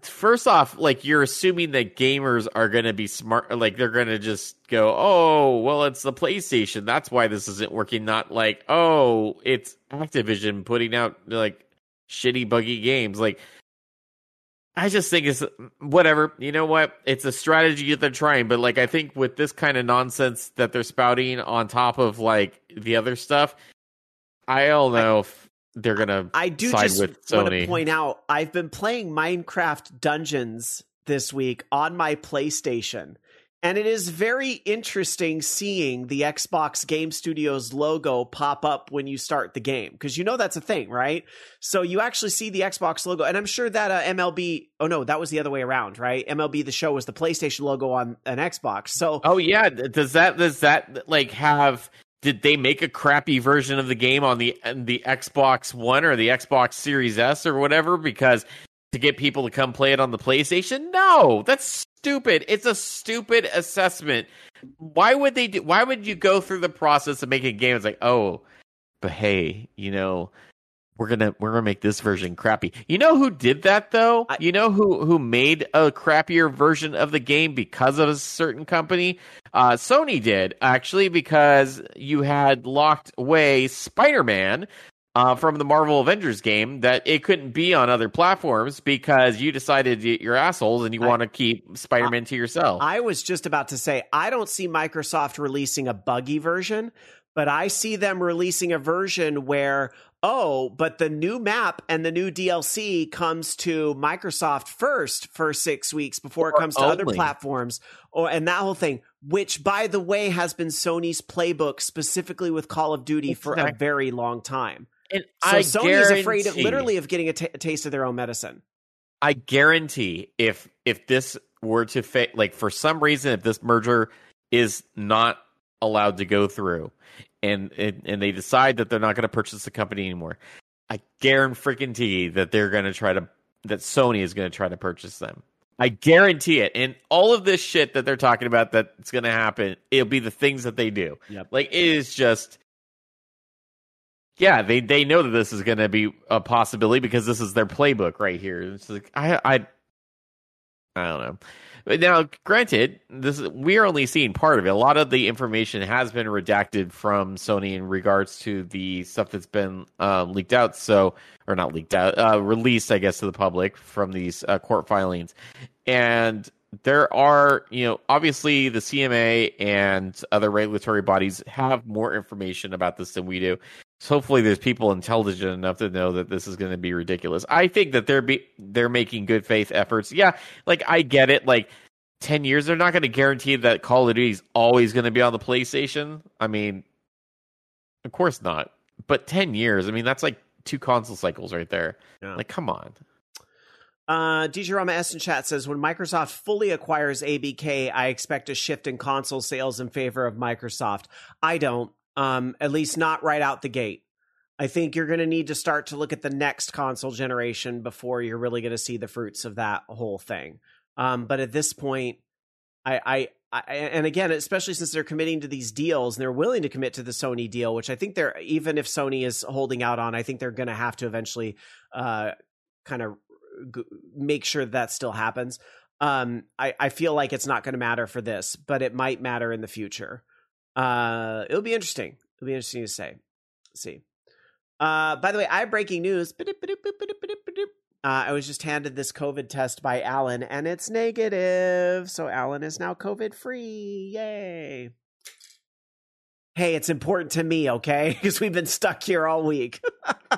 C: first off, like you're assuming that gamers are going to be smart, like they're going to just go, "Oh, well, it's the PlayStation. That's why this isn't working." Not like, "Oh, it's Activision putting out like shitty buggy games. Like I just think it's whatever. You know what? It's a strategy that they're trying, but like I think with this kind of nonsense that they're spouting on top of like the other stuff, I don't know I, they're gonna.
B: I do just want to point out I've been playing Minecraft Dungeons this week on my PlayStation, and it is very interesting seeing the Xbox Game Studios logo pop up when you start the game because you know that's a thing, right? So you actually see the Xbox logo, and I'm sure that uh, MLB. Oh no, that was the other way around, right? MLB the Show was the PlayStation logo on an Xbox. So
C: oh yeah, does that does that like have? Did they make a crappy version of the game on the the Xbox One or the Xbox Series S or whatever because to get people to come play it on the PlayStation? No, that's stupid. It's a stupid assessment. Why would they do? Why would you go through the process of making a game? It's like, oh, but hey, you know, we're gonna we're gonna make this version crappy. You know who did that though? You know who who made a crappier version of the game because of a certain company? Uh, Sony did actually because you had locked away Spider Man uh, from the Marvel Avengers game that it couldn't be on other platforms because you decided you're assholes and you want to keep Spider Man to yourself.
B: I was just about to say, I don't see Microsoft releasing a buggy version, but I see them releasing a version where, oh, but the new map and the new DLC comes to Microsoft first for six weeks before it comes to other platforms. Or, and that whole thing, which by the way has been Sony's playbook specifically with Call of Duty for a very long time.
C: And so I Sony is
B: afraid of literally of getting a, t- a taste of their own medicine.
C: I guarantee if if this were to fa- like for some reason if this merger is not allowed to go through and and, and they decide that they're not going to purchase the company anymore, I guarantee that they're going to try to that Sony is going to try to purchase them. I guarantee it. And all of this shit that they're talking about that's going to happen, it'll be the things that they do.
B: Yep.
C: Like it is just yeah, they they know that this is going to be a possibility because this is their playbook right here. It's like I I I don't know. Now, granted, this we are only seeing part of it. A lot of the information has been redacted from Sony in regards to the stuff that's been um, leaked out. So, or not leaked out, uh, released, I guess, to the public from these uh, court filings. And there are, you know, obviously the CMA and other regulatory bodies have more information about this than we do. So hopefully there's people intelligent enough to know that this is going to be ridiculous. I think that they're be they're making good faith efforts. Yeah, like I get it. Like 10 years they're not going to guarantee that Call of Duty is always going to be on the PlayStation. I mean, of course not. But 10 years, I mean that's like two console cycles right there. Yeah. Like come on.
B: Uh, DJ Rama S in chat says when Microsoft fully acquires ABK, I expect a shift in console sales in favor of Microsoft. I don't um, at least not right out the gate. I think you're going to need to start to look at the next console generation before you're really going to see the fruits of that whole thing. Um, but at this point, I, I, I, and again, especially since they're committing to these deals and they're willing to commit to the Sony deal, which I think they're even if Sony is holding out on, I think they're going to have to eventually uh, kind of g- make sure that, that still happens. Um, I, I feel like it's not going to matter for this, but it might matter in the future. Uh, it'll be interesting. It'll be interesting to say. See. Uh, by the way, I have breaking news. Uh, I was just handed this COVID test by Alan, and it's negative. So Alan is now COVID free. Yay! Hey, it's important to me, okay? Because we've been stuck here all week.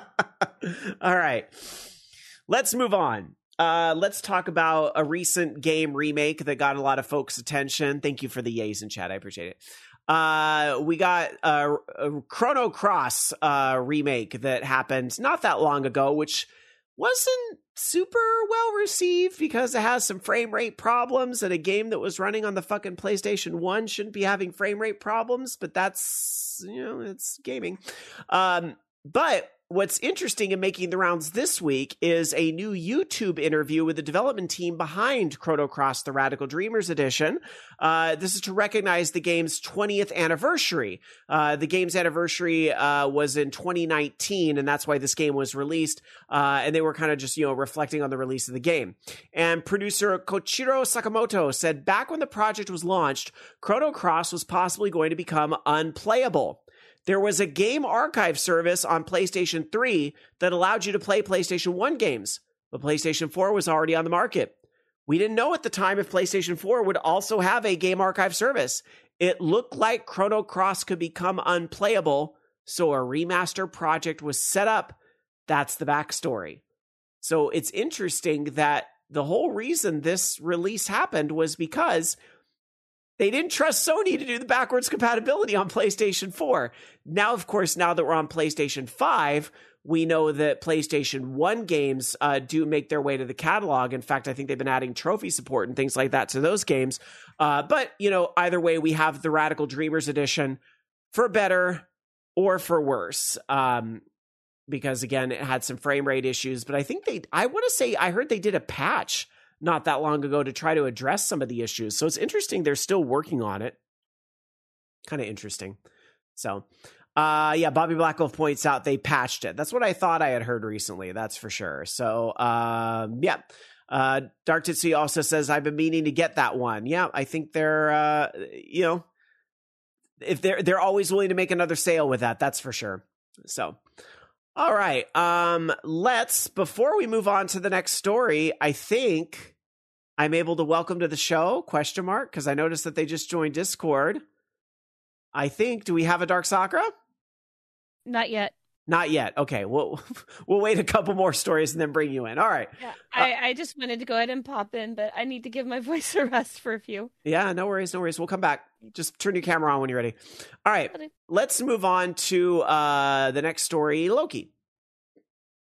B: all right, let's move on. Uh, let's talk about a recent game remake that got a lot of folks' attention. Thank you for the yays in chat. I appreciate it. Uh, we got a, a Chrono Cross uh, remake that happened not that long ago, which wasn't super well received because it has some frame rate problems and a game that was running on the fucking PlayStation 1 shouldn't be having frame rate problems, but that's, you know, it's gaming. Um, but what's interesting in making the rounds this week is a new YouTube interview with the development team behind Chrono Cross The Radical Dreamers Edition. Uh, this is to recognize the game's 20th anniversary. Uh, the game's anniversary uh, was in 2019, and that's why this game was released. Uh, and they were kind of just, you know, reflecting on the release of the game. And producer Koichiro Sakamoto said back when the project was launched, Chrono Cross was possibly going to become unplayable. There was a game archive service on PlayStation 3 that allowed you to play PlayStation 1 games, but PlayStation 4 was already on the market. We didn't know at the time if PlayStation 4 would also have a game archive service. It looked like Chrono Cross could become unplayable, so a remaster project was set up. That's the backstory. So it's interesting that the whole reason this release happened was because they didn't trust Sony to do the backwards compatibility on PlayStation 4. Now, of course, now that we're on PlayStation 5, we know that PlayStation 1 games uh, do make their way to the catalog. In fact, I think they've been adding trophy support and things like that to those games. Uh, but, you know, either way, we have the Radical Dreamers edition for better or for worse. Um, because again, it had some frame rate issues. But I think they, I want to say, I heard they did a patch not that long ago to try to address some of the issues. So it's interesting they're still working on it. Kind of interesting. So, uh, yeah, Bobby Blackwolf points out they patched it. That's what I thought I had heard recently. That's for sure. So, uh, yeah. Uh, DarkTetsuya also says, I've been meaning to get that one. Yeah, I think they're, uh, you know, if they're, they're always willing to make another sale with that. That's for sure. So, all right. Um, let's before we move on to the next story, I think I'm able to welcome to the show question mark because I noticed that they just joined Discord. I think do we have a Dark Sakura?
D: Not yet.
B: Not yet. Okay, we'll we'll wait a couple more stories and then bring you in. All right.
D: Yeah, I, I just wanted to go ahead and pop in, but I need to give my voice a rest for a few.
B: Yeah, no worries, no worries. We'll come back. Just turn your camera on when you're ready. All right. Let's move on to uh the next story, Loki.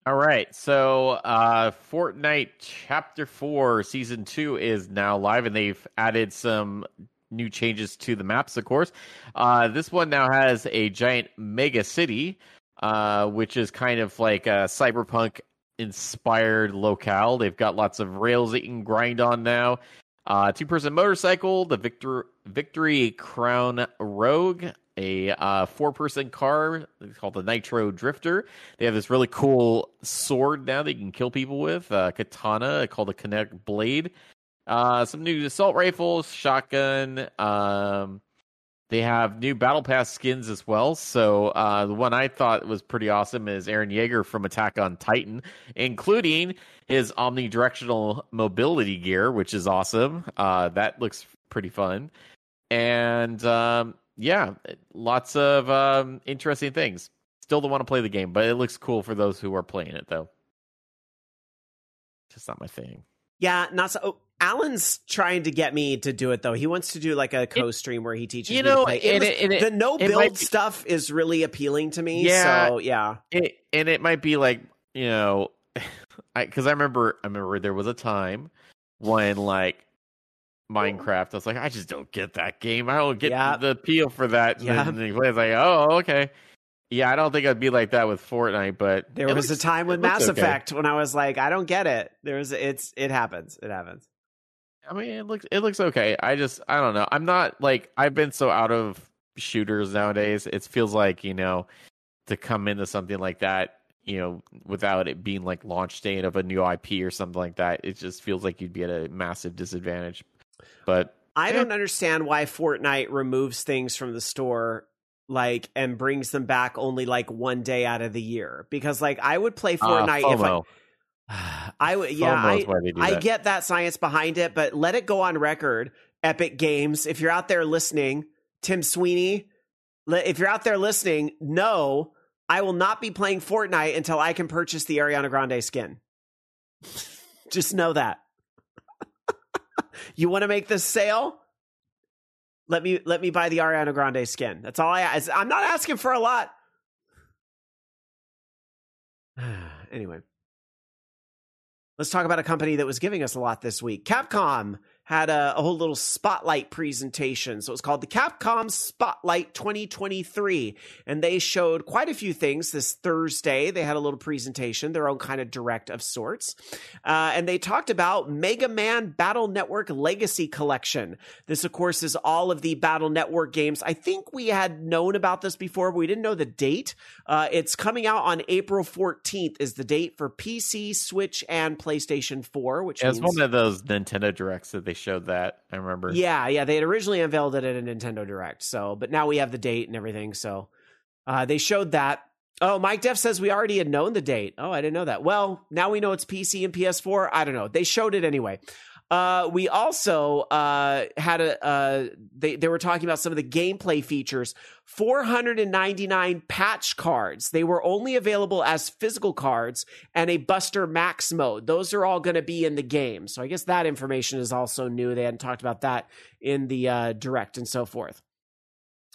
C: All right. So, uh, Fortnite Chapter 4 Season 2 is now live, and they've added some new changes to the maps, of course. Uh, this one now has a giant mega city, uh, which is kind of like a cyberpunk inspired locale. They've got lots of rails that you can grind on now. Uh, two person motorcycle, the Victor Victory Crown Rogue, a uh, four person car called the Nitro Drifter. They have this really cool sword now that you can kill people with, uh, katana called the Kinetic Blade. Uh, some new assault rifles, shotgun. Um, they have new battle pass skins as well. So uh, the one I thought was pretty awesome is Eren Yeager from Attack on Titan, including his omnidirectional mobility gear, which is awesome. Uh, that looks pretty fun. And um, yeah, lots of um, interesting things. Still don't want to play the game, but it looks cool for those who are playing it, though. Just not my thing.
B: Yeah, not so. Oh, Alan's trying to get me to do it though. He wants to do like a co-stream where he teaches
C: you
B: me
C: know,
B: to play. It was-
C: it- it-
B: the no build
C: be-
B: stuff is really appealing to me.
C: Yeah.
B: So yeah,
C: It, and it might be like you know, because I, remember I remember there was a time when like Minecraft, I was like, I just don't get that game. I don't get
B: Yeah.
C: the appeal for that.
B: Yeah.
C: And then you play, it's like, oh, okay. Yeah, I don't think I'd be like that with Fortnite, but
B: there was
C: looks-
B: a time with Mass
C: okay.
B: Effect when I was like, I don't get it. There's it's it happens. It happens.
C: I mean, it looks it looks okay. I just I don't know. I'm not like I've been so out of shooters nowadays. It feels like you know to come into something like that, you know, without it being like launch date of a new IP or something like that. It just feels like you'd be at a massive disadvantage. But
B: I don't understand why Fortnite removes things from the store like and brings them back only like one day out of the year because like I would play
C: uh,
B: Fortnite if I. I would yeah I
C: is why they do
B: I get that science behind it, but let it go on record. Epic Games, if you're out there listening, Tim Sweeney, if you're out there listening, no, I will not be playing Fortnite until I can purchase the Ariana Grande skin. Just know that. you want to make this sale? Let me let me buy the Ariana Grande skin. That's all I ask. I'm not asking for a lot. anyway. Let's talk about a company that was giving us a lot this week. Capcom had a, a whole little spotlight presentation. So it was called the Capcom Spotlight 2023. And they showed quite a few things this Thursday. They had a little presentation, their own kind of direct of sorts. Uh, and they talked about Mega Man Battle Network Legacy Collection. This, of course, is all of the Battle Network games. I think we had known about this before, but we didn't know the date. Uh, it's coming out on April 14th, is the date for PC, Switch, and PlayStation 4, which
C: was
B: means.
C: one of those Nintendo directs that they showed that. I remember.
B: Yeah, yeah, they had originally unveiled it at a Nintendo Direct. So, but now we have the date and everything. So, Uh, they showed that. Oh, Mike Deft says we already had known the date. Oh, I didn't know that. Well, now we know it's PC and PS4. I don't know. They showed it anyway. Uh, we also uh, had a uh, they they were talking about some of the gameplay features. 499 patch cards. They were only available as physical cards and a Buster Max mode. Those are all going to be in the game. So I guess that information is also new. They hadn't talked about that in the uh, direct and so forth.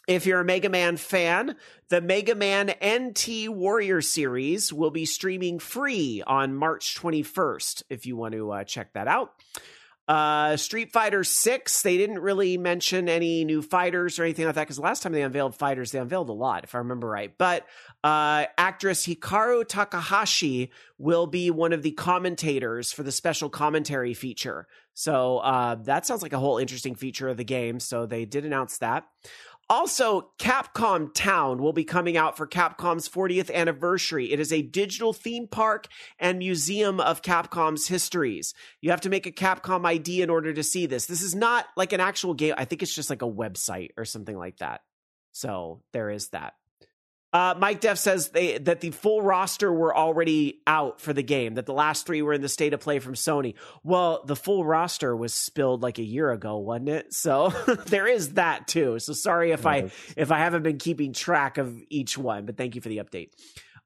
B: If you're a Mega Man fan, the Mega Man NT Warrior series will be streaming free on March 21st if you want to uh, check that out. Uh, Street Fighter 6, they didn't really mention any new fighters or anything like that because last time they unveiled fighters, they unveiled a lot, if I remember right. But uh, actress Hikaru Takahashi will be one of the commentators for the special commentary feature. So uh, that sounds like a whole interesting feature of the game. So they did announce that. Also, Capcom Town will be coming out for Capcom's 40th anniversary. It is a digital theme park and museum of Capcom's histories. You have to make a Capcom ID in order to see this. This is not like an actual game. I think it's just like a website or something like that. So there is that. Uh, Mike Deft says they, that the full roster were already out for the game, that the last three were in the state of play from Sony. Well, the full roster was spilled like a year ago, wasn't it? So there is that too. So sorry if I if I haven't been keeping track of each one, but thank you for the update.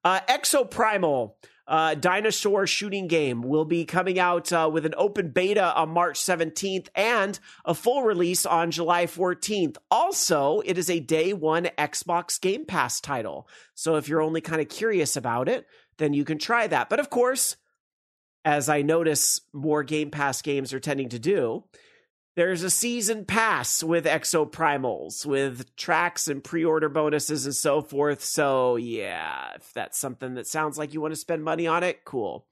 B: Uh, Exoprimal uh, dinosaur shooting game will be coming out uh, with an open beta on March 17th and a full release on July 14th. Also, it is a day one Xbox Game Pass title. So if you're only kind of curious about it, then you can try that. But of course, as I notice more Game Pass games are tending to do, there's a season pass with Exoprimals with tracks and pre-order bonuses and so forth. So yeah, if that's something that sounds like you want to spend money on it, cool.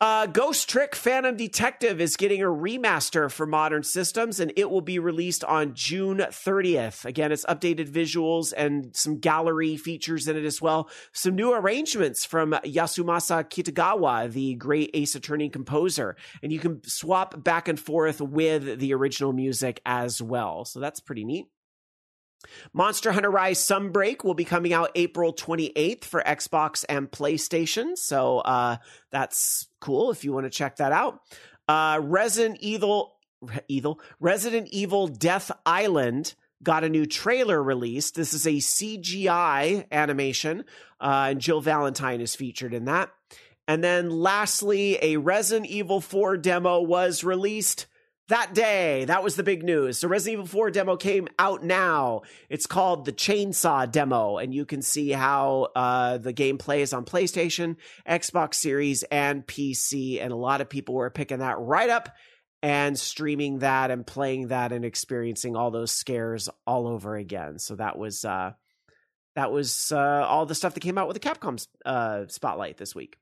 B: Uh, Ghost Trick Phantom Detective is getting a remaster for modern systems, and it will be released on June 30th. Again, it's updated visuals and some gallery features in it as well. Some new arrangements from Yasumasa Kitagawa, the great Ace Attorney composer, and you can swap back and forth with the original music as well. So that's pretty neat. Monster Hunter Rise Sunbreak will be coming out April 28th for Xbox and PlayStation. So uh, that's cool if you want to check that out. Uh, Resident Evil, Evil, Resident Evil Death Island got a new trailer released. This is a CGI animation, uh, and Jill Valentine is featured in that. And then lastly, a Resident Evil 4 demo was released that day. That was the big news. So Resident Evil 4 demo came out now. It's called the Chainsaw demo, and you can see how uh, the game plays on PlayStation, Xbox Series, and PC. And a lot of people were picking that right up and streaming that and playing that and experiencing all those scares all over again. So that was uh, that was uh, all the stuff that came out with the Capcom uh, spotlight this week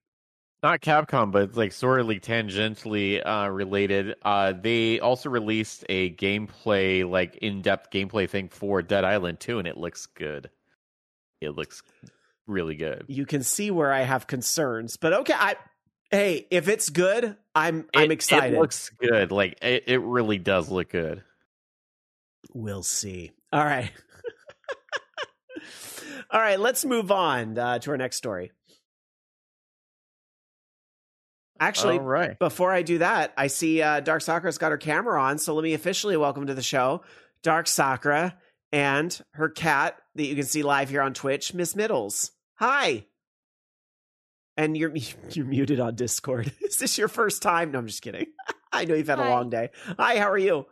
C: not Capcom, but like sort of like tangentially uh, related. Uh, they also released a gameplay, like in-depth gameplay thing for Dead Island 2, and it looks good. It looks really good.
B: You can see where I have concerns, but okay. I hey, if it's good, I'm
C: it,
B: I'm excited.
C: It looks good. Like it, it really does look good.
B: We'll see. All right. All right, let's move on uh, to our next story. Actually,
C: right.
B: before I do that, I see uh, Dark Sakura's got her camera on, so let me officially welcome to the show Dark Sakura and her cat that you can see live here on Twitch, Miss Middles. Hi. And you're you're muted on Discord. Is this your first time? No, I'm just kidding. I know you've had
D: Hi.
B: a long day. Hi, how are you?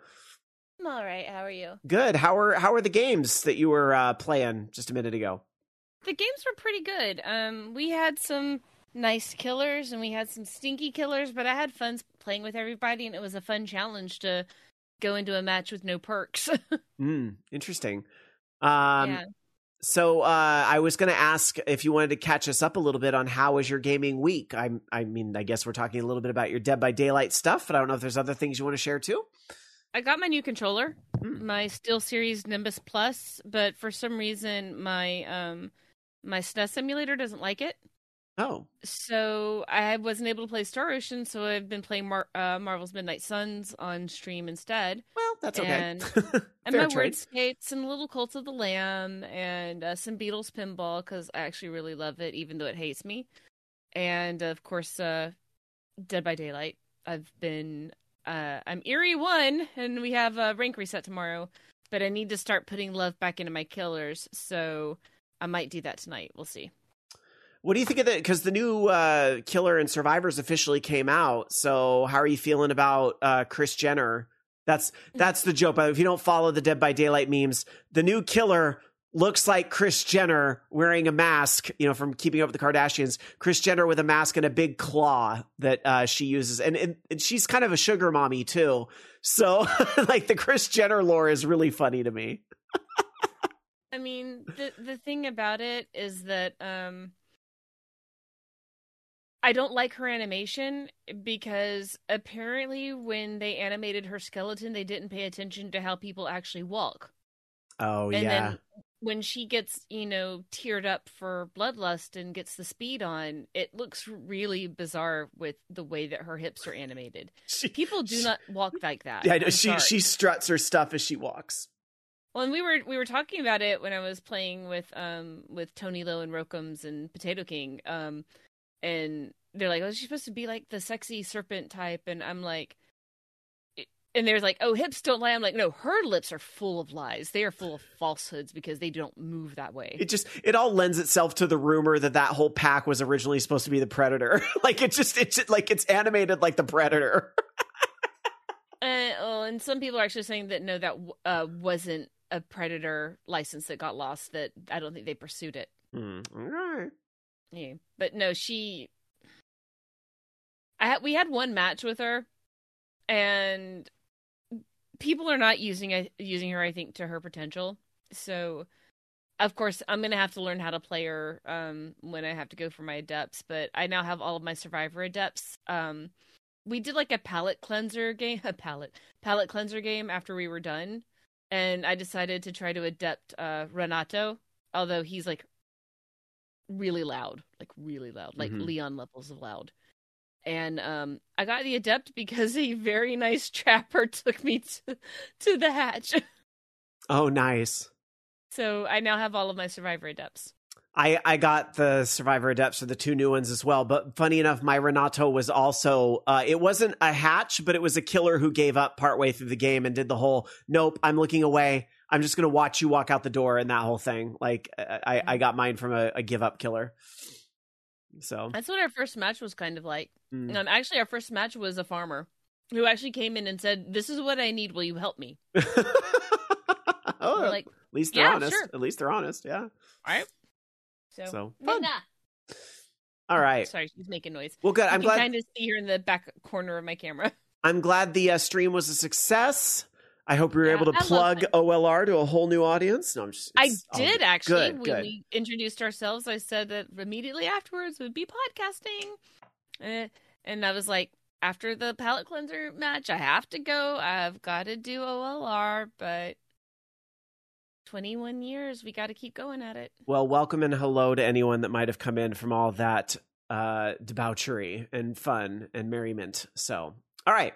D: I'm all right. How are you?
B: Good. How are how are the games that you were uh, playing just a minute ago?
D: The games were pretty good. Um, we had some nice killers and we had some stinky killers, but I had fun playing with everybody, and it was a fun challenge to go into a match with no perks.
B: Hmm. interesting. Um,
D: yeah.
B: So uh, I was going to ask if you wanted to catch us up a little bit on how was your gaming week. I, I mean, I guess we're talking a little bit about your Dead by Daylight stuff, but I don't know if there's other things you want to share too.
D: I got my new controller,
B: Hmm.
D: my Steel Series Nimbus Plus, but for some reason my um my SNES emulator doesn't like it.
B: Oh,
D: So I wasn't able to play Star Ocean, so I've been playing Mar- uh, Marvel's Midnight Suns on stream instead.
B: well, that's okay.
D: And, and my word skates and little Cult of the Lamb and uh, some Beatles pinball because I actually really love it, even though it hates me. And of course, uh, Dead by Daylight. I've been uh, I'm Iri one, and we have a rank reset tomorrow. But I need to start putting love back into my killers, so I might do that tonight. We'll see.
B: What do you think of that? Because the new uh, Killer and Survivors officially came out. So how are you feeling about uh, Kris Jenner? That's that's the joke. But if you don't follow the Dead by Daylight memes, the new Killer looks like Kris Jenner wearing a mask. You know, from Keeping Up with the Kardashians. Kris Jenner with a mask and a big claw that uh, she uses, and, and, and she's kind of a sugar mommy too. So like the Kris Jenner lore is really funny to me.
D: I mean, the the thing about it is that um I don't like her animation because apparently when they animated her skeleton, they didn't pay attention to how people actually walk.
B: Oh
D: and
B: yeah.
D: then when she gets, you know, teared up for bloodlust and gets the speed on, it looks really bizarre with the way that her hips are animated.
B: She-
D: People do
B: she-
D: not walk like that.
B: Yeah, I know.
D: I'm
B: she
D: sorry.
B: she struts her stuff as she walks.
D: Well, and we were we were talking about it when I was playing with um with Tony Lowe and Rokums and Potato King. Um, and they're like, "Oh, she's supposed to be like the sexy serpent type," and I'm like, and they're like, "Oh, hips don't lie." I'm like, "No, her lips are full of lies. They are full of falsehoods because they don't move that way."
B: It just it all lends itself to the rumor that that whole pack was originally supposed to be the predator. like it just it's just, like it's animated like the predator.
D: Uh, oh, and some people are actually saying that no, that uh, wasn't a predator license that got lost. That I don't think they pursued it.
B: Hmm, all
D: Yeah, but no, she. I had we had one match with her, and people are not using using her. I think to her potential. So, of course, I'm gonna have to learn how to play her um, when I have to go for my adepts. But I now have all of my survivor adepts. Um, we did like a palette cleanser game, a palette palette cleanser game after we were done, and I decided to try to adept uh, Renato. Although he's like really loud, like really loud, like
B: Mhm.
D: Leon levels of loud. And um, I got the adept because a very nice trapper took me to to the hatch.
B: Oh, nice.
D: So I now have all of my survivor adepts.
B: I I got the Survivor Adepts for the two new ones as well. But funny enough, my Renato was also uh, it wasn't a hatch, but it was a killer who gave up partway through the game and did the whole nope, I'm looking away. I'm just gonna watch you walk out the door and that whole thing. Like I I got mine from a, a give up killer. So
D: That's what our first match was kind of like.
B: mm.
D: Um, actually, our first match was a farmer who actually came in and said, "This is what I need. Will you help me?"
B: oh,
D: like,
B: at least they're
D: "Yeah,
B: honest.
D: sure."
B: At least they're honest. Yeah.
D: "All right." So,
B: So, fun.
D: Nah.
B: All right.
D: Sorry, she's making noise.
B: Well, good.
D: I'm
B: glad.
D: kind of see her in the back corner of my camera.
B: I'm glad the uh, stream was a success. I hope we were
D: Yeah,
B: able to
D: I
B: plug. OLR to a whole new audience. No, I'm just.
D: I did actually.
B: Good,
D: when
B: good.
D: we introduced ourselves, I said that immediately afterwards would be podcasting, Eh, and I was like, after the palate cleanser match, I have to go. I've got to do OLR, but 21 years, we got to keep going at it.
B: Well, welcome and hello to anyone that might have come in from all that uh, debauchery and fun and merriment. So, all right.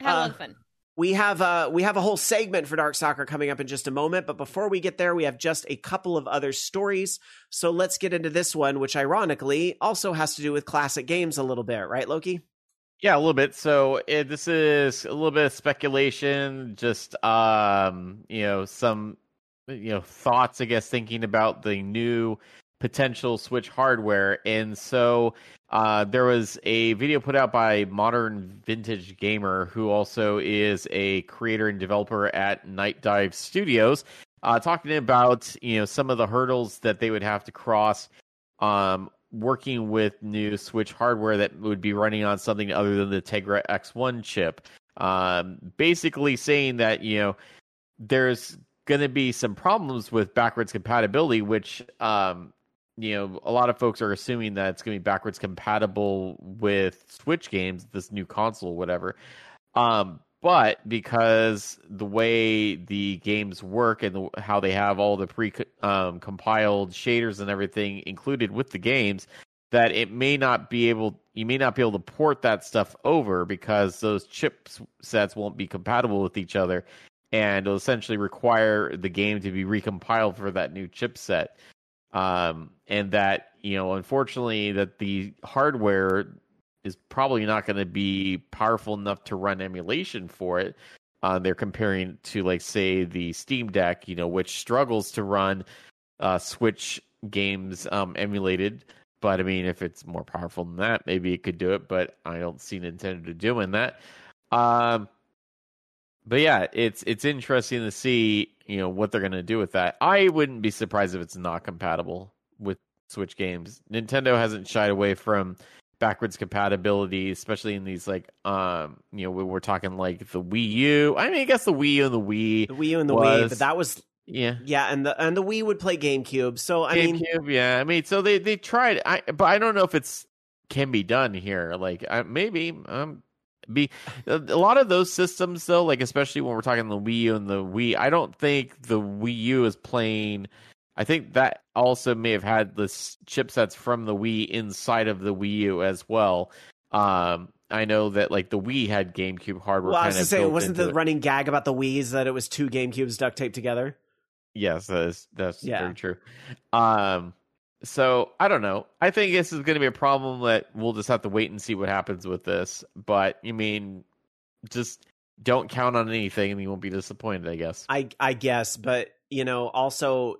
D: Had a lot
B: Uh,
D: of fun.
B: We have uh we have a whole segment for Dark Sakura coming up in just a moment, but before we get there, we have just a couple of other stories. So let's get into this one, which ironically also has to do with classic games a little bit, right, Loki?
C: Yeah, a little bit. So it, this is a little bit of speculation, just um, you know, some you know thoughts. I guess thinking about the new potential Switch hardware, and so uh, there was a video put out by Modern Vintage Gamer, who also is a creator and developer at Nightdive Studios, uh, talking about you know some of the hurdles that they would have to cross um, working with new Switch hardware that would be running on something other than the Tegra X1 chip. Um, basically saying that you know there's going to be some problems with backwards compatibility, which um, you know a lot of folks are assuming that it's going to be backwards compatible with Switch games, this new console, whatever. Um, but because the way the games work and the, how they have all the pre um, compiled shaders and everything included with the games, that it may not be able you may not be able to port that stuff over because those chip sets won't be compatible with each other and it'll essentially require the game to be recompiled for that new chipset um, and that you know unfortunately that the hardware is probably not going to be powerful enough to run emulation for it uh, they're comparing to like say the steam deck you know which struggles to run uh, switch games um, emulated but I mean, if it's more powerful than that, maybe it could do it. But I don't see Nintendo doing that. Um, but yeah, it's it's interesting to see you know what they're going to do with that. I wouldn't be surprised if it's not compatible with Switch games. Nintendo hasn't shied away from backwards compatibility, especially in these like um you know we're talking like the Wii U. I mean, I guess the Wii U and the Wii,
B: the Wii U and the
C: was,
B: Wii, but that was
C: yeah,
B: yeah, and the and the Wii would play GameCube. So I
C: GameCube,
B: mean,
C: yeah, I mean, so they they tried, I but I don't know if it's can be done here. Like I, maybe um be a lot of those systems though, like especially when we're talking the Wii U and the Wii. I don't think the Wii U is playing. I think that also may have had the chipsets from the Wii inside of the Wii U as well. Um, I know that like the Wii had GameCube hardware.
B: Well, I was to say, wasn't the
C: it.
B: running gag about the Wii's that it was two GameCubes duct taped together?
C: Yes, that is that's
B: Yeah.
C: very true. Um, so I don't know. I think this is going to be a problem that we'll just have to wait and see what happens with this. But you mean, just don't count on anything, and you won't be disappointed. I guess.
B: I I guess, but you know, also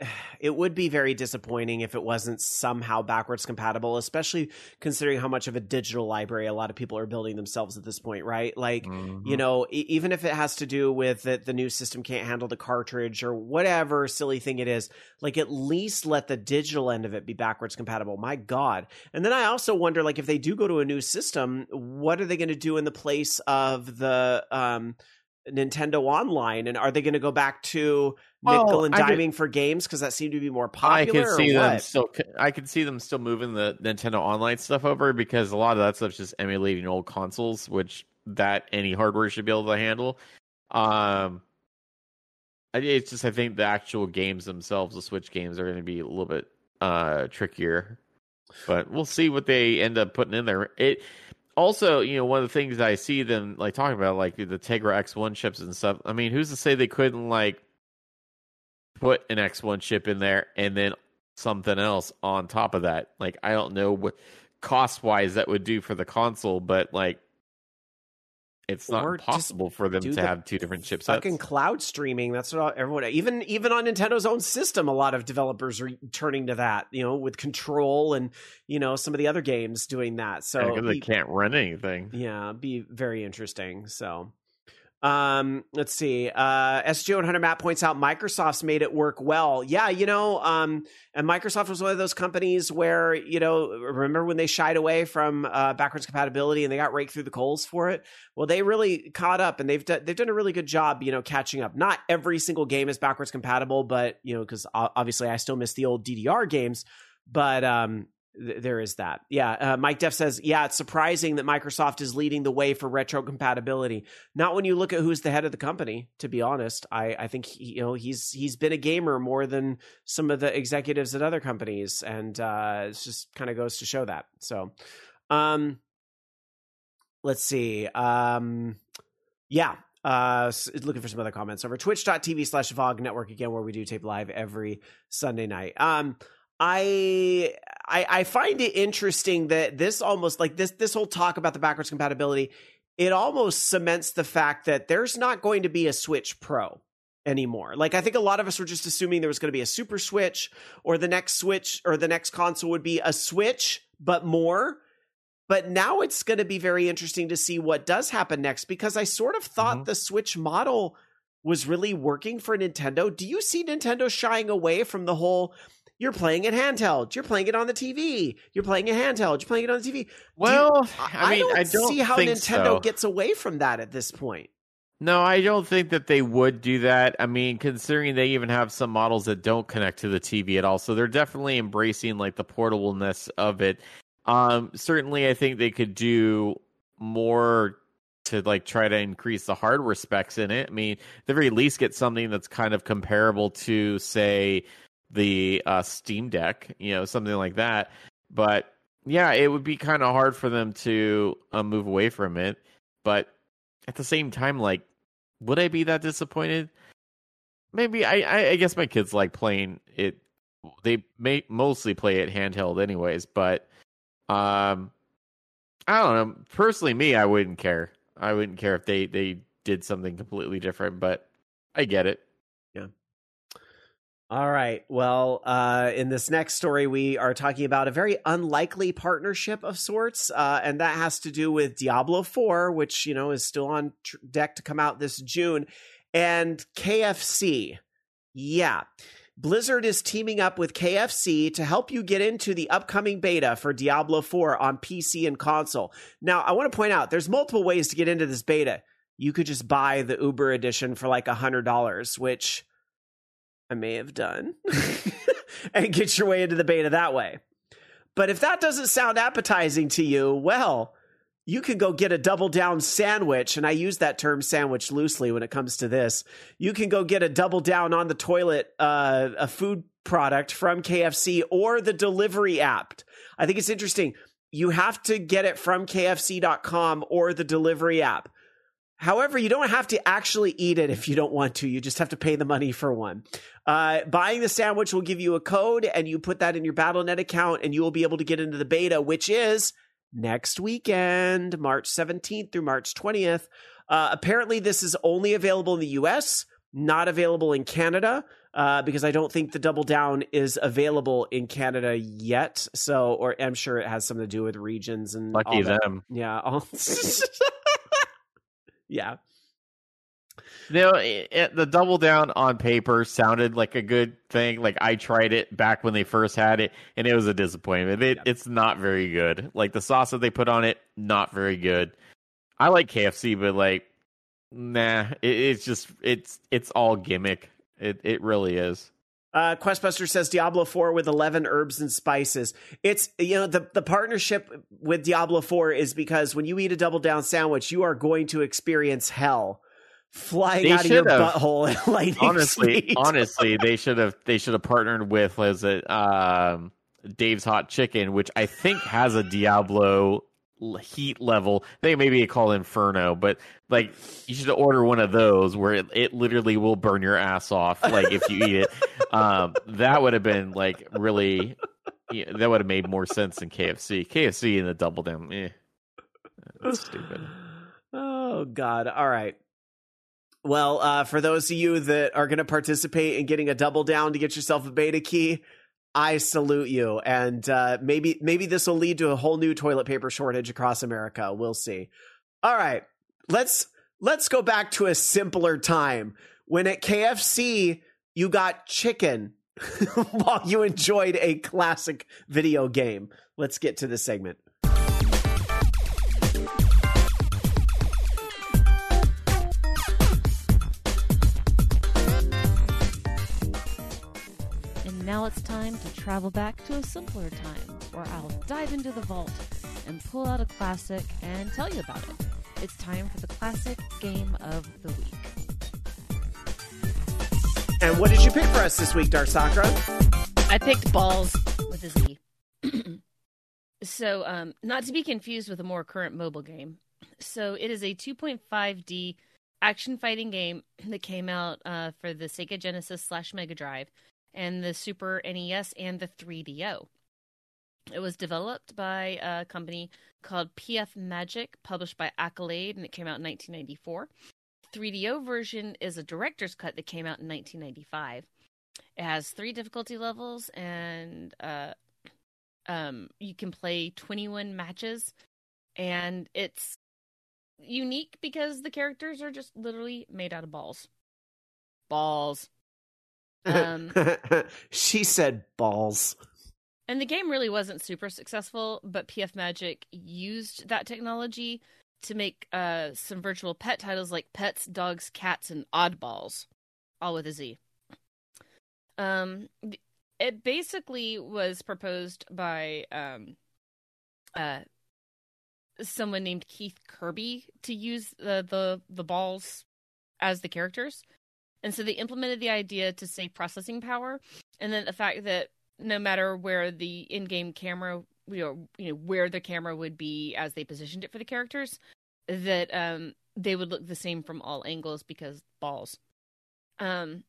B: it would be very disappointing if it wasn't somehow backwards compatible, especially considering how much of a digital library a lot of people are building themselves at this point, right? Like,
C: Mhm.
B: you know, e- even if it has to do with that the new system can't handle the cartridge or whatever silly thing it is, like at least let the digital end of it be backwards compatible. My God. And then I also wonder, like, if they do go to a new system, what are they going to do in the place of the um Nintendo Online, and are they going to go back to
C: Well,
B: nickel and
C: I could-
B: diming for games because that seemed to be more popular?
C: I
B: popular?
C: could see
B: or
C: them
B: what?
C: still. I could see them still moving the Nintendo Online stuff over because a lot of that stuff's just emulating old consoles, which that any hardware should be able to handle. Um, it's just I think the actual games themselves, the Switch games, are going to be a little bit uh trickier, but we'll see what they end up putting in there. It also, you know, one of the things I see them like talking about, like the Tegra X1 chips and stuff. I mean, who's to say they couldn't like put an X1 chip in there and then something else on top of that? Like, I don't know what cost wise that would do for the console, but like, it's not possible for them to
B: the
C: have two different chipsets.
B: Fucking cloud streaming. That's what everyone. Even even on Nintendo's own system, a lot of developers are turning to that. You know, with Control and you know some of the other games doing that. So
C: because they can't run anything.
B: yeah, be very interesting. So, um, let's see. Uh, SG100 Matt points out Microsoft's made it work well. Yeah, you know, um, and Microsoft was one of those companies where you know, remember when they shied away from uh, backwards compatibility and they got raked through the coals for it. Well, they really caught up and they've done they've done a really good job, you know, catching up. Not every single game is backwards compatible, but you know, because obviously I still miss the old DDR games, but um th- there is that. Yeah. Uh, Mike Deft says, yeah, it's surprising that Microsoft is leading the way for retro compatibility. Not when you look at who's the head of the company, to be honest. I, I think, he, you know, he's, he's been a gamer more than some of the executives at other companies. And, uh, it just kind of goes to show that. So, um, let's see. Um, yeah. Uh, looking for some other comments over twitch.tv slash VOG network again, where we do tape live every Sunday night. Um, I, I I find it interesting that this almost like this this whole talk about the backwards compatibility, it almost cements the fact that there's not going to be a Switch Pro anymore. Like I think a lot of us were just assuming there was going to be a Super Switch or the next Switch or the next console would be a Switch but more. But now it's going to be very interesting to see what does happen next because I sort of thought
C: Mhm.
B: the Switch model was really working for Nintendo. Do you see Nintendo shying away from the whole you're playing it handheld, you're playing it on the TV, you're playing it handheld, you're playing it on the TV?
C: Well,
B: I,
C: I mean,
B: don't,
C: I don't
B: see how Nintendo
C: so.
B: gets away from that at this point.
C: No, I don't think that they would do that. I mean, considering they even have some models that don't connect to the TV at all, so they're definitely embracing like the portableness of it. Um, certainly, I think they could do more to like try to increase the hardware specs in it. I mean, at the very least, get something that's kind of comparable to, say, the uh, Steam Deck. You know, something like that. But yeah, it would be kind of hard for them to uh, move away from it. But at the same time, like, would I be that disappointed? Maybe. I, I, guess my kids like playing it. They may mostly play it handheld, anyways. But um, I don't know. Personally, me, I wouldn't care. I wouldn't care if they they did something completely different. But I get it.
B: All right. Well, uh, in this next story, we are talking about a very unlikely partnership of sorts, uh, and that has to do with Diablo 4, which, you know, is still on tr- deck to come out this June, and KFC. Yeah. Blizzard is teaming up with KFC to help you get into the upcoming beta for Diablo 4 on PC and console. Now, I want to point out there's multiple ways to get into this beta. You could just buy the Uber edition for like a $100, which I may have done, and get your way into the beta that way. But if that doesn't sound appetizing to you, well, you can go get a double down sandwich. And I use that term sandwich loosely when it comes to this. You can go get a double down on the toilet, uh, a food product from KFC or the delivery app. I think it's interesting. You have to get it from KFC.com or the delivery app. However, you don't have to actually eat it if you don't want to. You just have to pay the money for one. Uh, buying the sandwich will give you a code, and you put that in your BattleNet account, and you will be able to get into the beta, which is next weekend, March 17th through March 20th. Uh, apparently, this is only available in the US, not available in Canada. Uh, because I don't think the double down is available in Canada yet. So, or I'm sure it has something to do with regions and
C: lucky them.
B: Yeah. Yeah.
C: No, it, it, the double down on paper sounded like a good thing. Like I tried it back when they first had it, and it was a disappointment. It, yeah. It's not very good. Like the sauce that they put on it, not very good. I like KFC, but like, nah, it, it's just it's it's all gimmick. It it really is.
B: Uh, Questbuster says Diablo 4 with 11 herbs and spices. It's, you know, the, the partnership with Diablo 4 is because when you eat a double down sandwich, you are going to experience hell flying
C: They
B: out of your
C: have.
B: butthole lightning
C: honestly,
B: speed.
C: honestly, they should have they should have partnered with was it um, Dave's Hot Chicken, which I think has a Diablo heat level. They may maybe call Inferno, but like you should order one of those where it, it literally will burn your ass off. Like if you eat it, um, that would have been like really. Yeah, that would have made more sense than KFC. KFC and the double down, eh, that's stupid.
B: Oh God! All right. Well, uh, for those of you that are going to participate in getting a double down to get yourself a beta key, I salute you. And uh, maybe maybe this will lead to a whole new toilet paper shortage across America. We'll see. All right, let's let's go back to a simpler time when at KFC you got chicken while you enjoyed a classic video game. Let's get to the segment.
D: It's time to travel back to a simpler time where I'll dive into the vault and pull out a classic and tell you about it. It's time for the classic game of the week.
B: And what did you pick for us this week, Dark Sakura?
D: I picked balls with a Z. so, um, not to be confused with a more current mobile game. So, it is a 2.5D action fighting game that came out uh, for the Sega Genesis slash Mega Drive and the Super NES and the 3DO. It was developed by a company called PF Magic, published by Accolade, and it came out in 1994. 3DO version is a director's cut that came out in 1995. It has three difficulty levels, and uh, um, you can play 21 matches. And it's unique because the characters are just literally made out of balls. Balls. Um,
B: she said balls.
D: And the game really wasn't super successful, but PF Magic used that technology to make uh, some virtual pet titles like Pets, Dogs, Cats, and Oddballs, all with a Z. Um, it basically was proposed by um, uh, someone named Keith Kirby to use the, the the balls as the characters, and so they implemented the idea to save processing power, and then the fact that no matter where the in-game camera you know you know where the camera would be as they positioned it for the characters that um they would look the same from all angles because balls. Um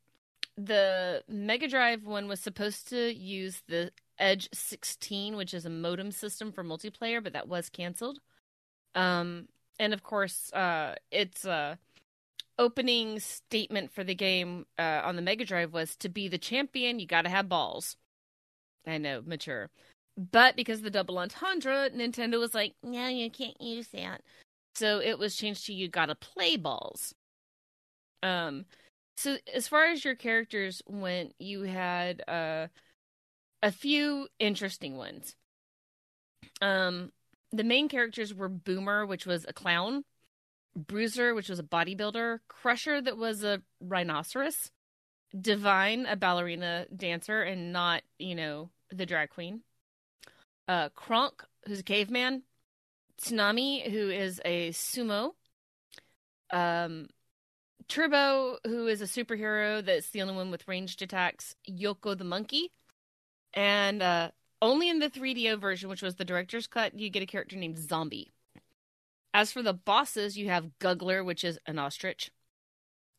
D: the mega drive one was supposed to use the edge 16 which is a modem system for multiplayer but that was canceled. Um and of course uh it's uh opening statement for the game uh, on the Mega Drive was to be the champion, you got to have balls. I know, mature. But because the double entendre, Nintendo was like, no, you can't use that. So it was changed to you got to play balls. Um, so as far as your characters went, you had uh, a few interesting ones. Um, the main characters were Boomer, which was a clown, Bruiser, which was a bodybuilder, Crusher, that was a rhinoceros, Divine, a ballerina dancer, and not, you know, the drag queen, uh, Kronk, who's a caveman, Tsunami, who is a sumo, um, Turbo, who is a superhero that's the only one with ranged attacks, Yoko the monkey, and uh, only in the 3DO version, which was the director's cut, you get a character named Zombie. As for the bosses, you have Guggler, which is an ostrich,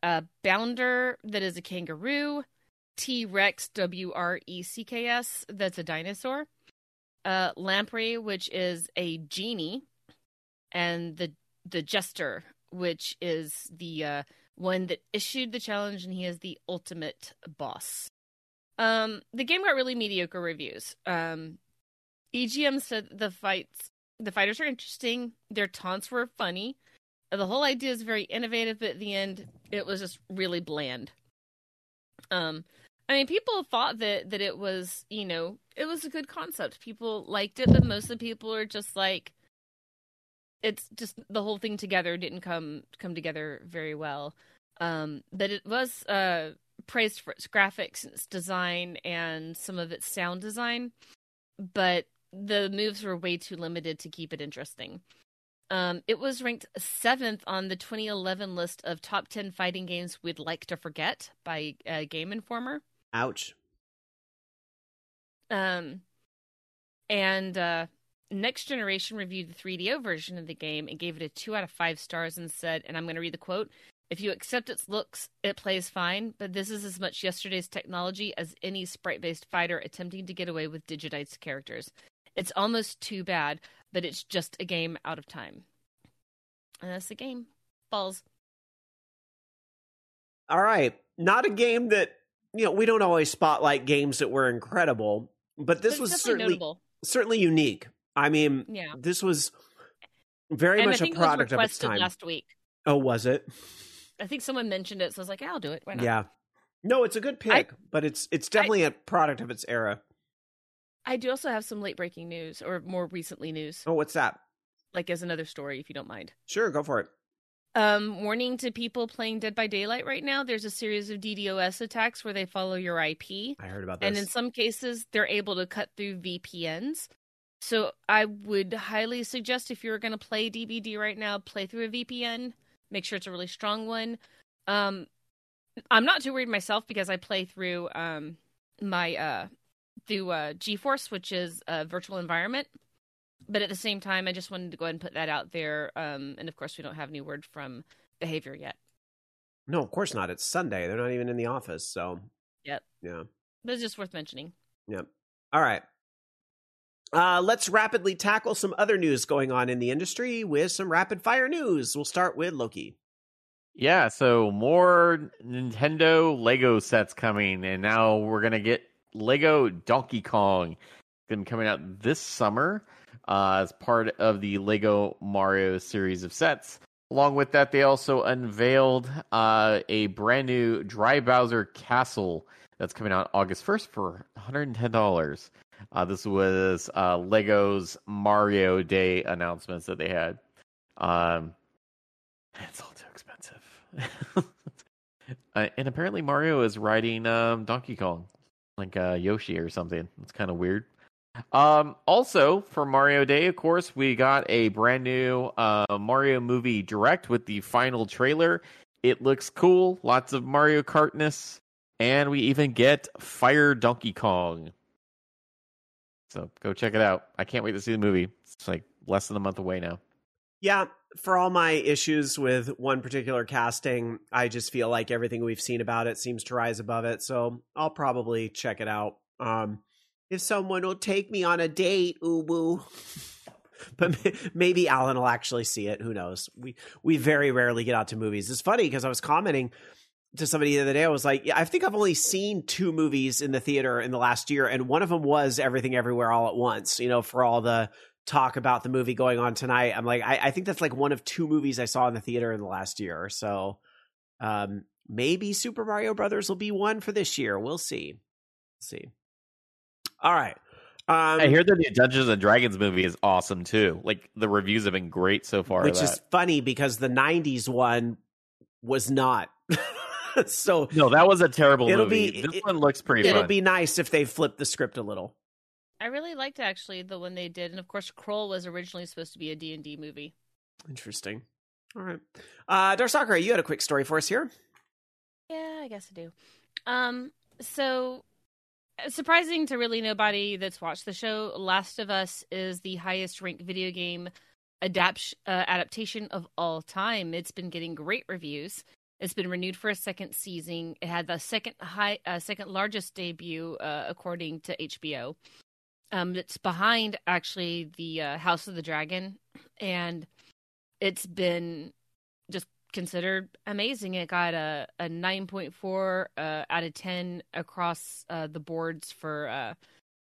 D: uh, Bounder, that is a kangaroo, T Rex, W R E C K S, that's a dinosaur, uh, Lamprey, which is a genie, and the the Jester, which is the uh, one that issued the challenge, and he is the ultimate boss. Um, the game got really mediocre reviews. Um, EGM said the fights the fighters are interesting. Their taunts were funny. The whole idea is very innovative, but at the end, it was just really bland. Um, I mean, people thought that that it was, you know, it was a good concept. People liked it, but most of the people are just like, it's just the whole thing together didn't come come together very well. Um, but it was uh praised for its graphics, its design, and some of its sound design. But the moves were way too limited to keep it interesting. Um, it was ranked seventh on the 2011 list of top 10 fighting games we'd like to forget by uh, Game Informer.
B: Ouch.
D: Um, and uh, Next Generation reviewed the 3DO version of the game and gave it a two out of five stars and said, and I'm going to read the quote if you accept its looks, it plays fine, but this is as much yesterday's technology as any sprite based fighter attempting to get away with digitized characters. It's almost too bad, but it's just a game out of time. And that's the game. Balls.
B: All right. Not a game that, you know, we don't always spotlight games that were incredible, but this
D: But
B: was certainly
D: notable.
B: certainly unique. I mean,
D: Yeah.
B: this was very
D: and
B: much a
D: it
B: product of its time.
D: last week.
B: Oh, was it?
D: I think someone mentioned it, so I was like, yeah, I'll do it. Why not?
B: Yeah. No, it's a good pick, but it's it's definitely a product of its era.
D: I do also have some late breaking news or more recently news,
B: Oh, what's that?
D: like as another story, if you don't mind.
B: Sure, go for it.
D: Um, warning to people playing Dead by Daylight right now. There's a series of DDoS attacks where they follow your IP,
B: I heard about this.
D: and in some cases, they're able to cut through VPNs. So I would highly suggest if you're going to play DBD right now, play through a VPN. Make sure it's a really strong one. Um, I'm not too worried myself because I play through um my uh through uh GeForce, which is a virtual environment. But at the same time, I just wanted to go ahead and put that out there. Um, and of course, we don't have any word from behavior yet.
B: no, of course not. It's Sunday. They're not even in the office, so
D: Yep.
B: yeah.
D: But it's just worth mentioning.
B: Yep. All right. Uh, let's rapidly tackle some other news going on in the industry with some rapid fire news. We'll start with Loki.
C: Yeah, so more Nintendo Lego sets coming, and now we're gonna get Lego Donkey Kong. Gonna be coming out this summer uh, as part of the Lego Mario series of sets. Along with that, they also unveiled uh, a brand new Dry Bowser Castle that's coming out August 1st for $110. Uh, this was uh, Lego's Mario Day announcements that they had. Um, it's all too expensive. uh, and apparently, Mario is riding um, Donkey Kong, like uh, Yoshi or something. It's kind of weird. Um, also, for Mario Day, of course, we got a brand new uh, Mario movie direct with the final trailer. It looks cool, lots of Mario Kartness, and we even get Fire Donkey Kong. So go check it out. I can't wait to see the movie. It's like less than a month away now.
B: Yeah, for all my issues with one particular casting, I just feel like everything we've seen about it seems to rise above it. So I'll probably check it out. Um, if someone will take me on a date, ooh but maybe Alan will actually see it. Who knows? We we very rarely get out to movies. It's funny because I was commenting to somebody the other day. I was like, yeah, I think I've only seen two movies in the theater in the last year, and one of them was Everything Everywhere All at Once. You know, for all the talk about the movie going on tonight, I'm like, I, I think that's like one of two movies I saw in the theater in the last year. So, um, maybe Super Mario Brothers will be one for this year. We'll see. We'll see. All right. Um,
C: I hear that the Dungeons and Dragons movie is awesome too. Like the reviews have been great so far.
B: Which is funny because the '90s one was not. so
C: no, that was a terrible
B: it'll
C: movie.
B: Be,
C: this
B: it,
C: one looks pretty.
B: It'll
C: fun.
B: be nice if they flip the script a little.
D: I really liked actually the one they did, and of course, Krull was originally supposed to be a D and D movie.
B: Interesting. All right, uh, Dark Sakura, you had a quick story for us here.
D: Yeah, I guess I do. Um, so surprising to really nobody that's watched the show, Last of Us is the highest ranked video game adapt uh, adaptation of all time. It's been getting great reviews. It's been renewed for a second season. It had the second high, uh, second largest debut uh, according to HBO. Um, it's behind actually the uh, House of the Dragon, and it's been just considered amazing. It got a, a 9.4 uh, out of 10 across uh, the boards for uh,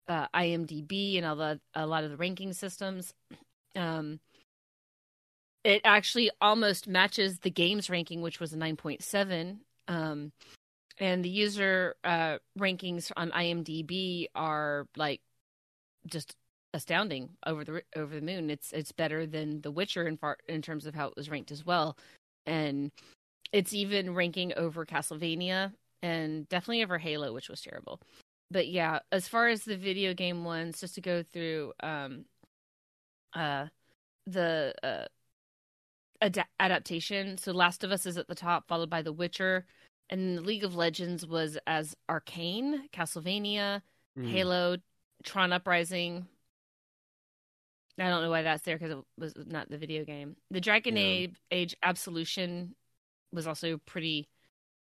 D: uh IMDb and all the, a lot of the ranking systems. Um, it actually almost matches the game's ranking, which was a 9.7. Um, and the user uh, rankings on IMDb are like just astounding over the over the moon. It's it's better than The Witcher in far, in terms of how it was ranked as well and it's even ranking over Castlevania and definitely over Halo, which was terrible. But yeah, as far as the video game ones, just to go through um uh the uh ad- adaptation. So Last of Us is at the top, followed by The Witcher, and League of Legends was as Arcane, Castlevania, mm. Halo, Tron Uprising, I don't know why that's there because it was not the video game. The Dragon yeah. Age Absolution was also pretty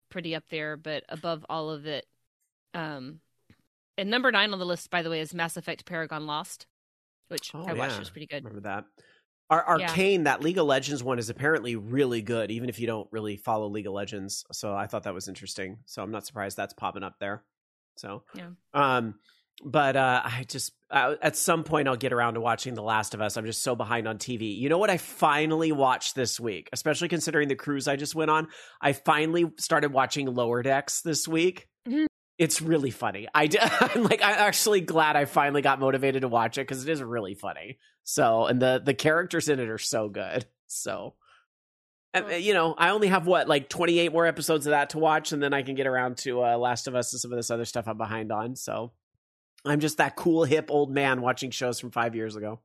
D: pretty up there, but above all of it, um, and number nine on the list, by the way, is Mass Effect Paragon Lost, which
B: oh,
D: I watched.
B: Yeah.
D: was pretty good.
B: Remember that? Ar- Arcane, yeah. that League of Legends one is apparently really good, even if you don't really follow League of Legends. So I thought that was interesting. So I'm not surprised that's popping up there. So
D: yeah.
B: Um, but uh, I just uh, at some point I'll get around to watching The Last of Us. I'm just so behind on TV. You know what I finally watched this week, especially considering the cruise I just went on. I finally started watching Lower Decks this week. Mm-hmm. It's really funny. I am like I'm actually glad I finally got motivated to watch it because it is really funny. So and the the characters in it are so good. So. You know, I only have what like 28 more episodes of that to watch, and then I can get around to uh, Last of Us and some of this other stuff I'm behind on. So I'm just that cool hip old man watching shows from five years ago.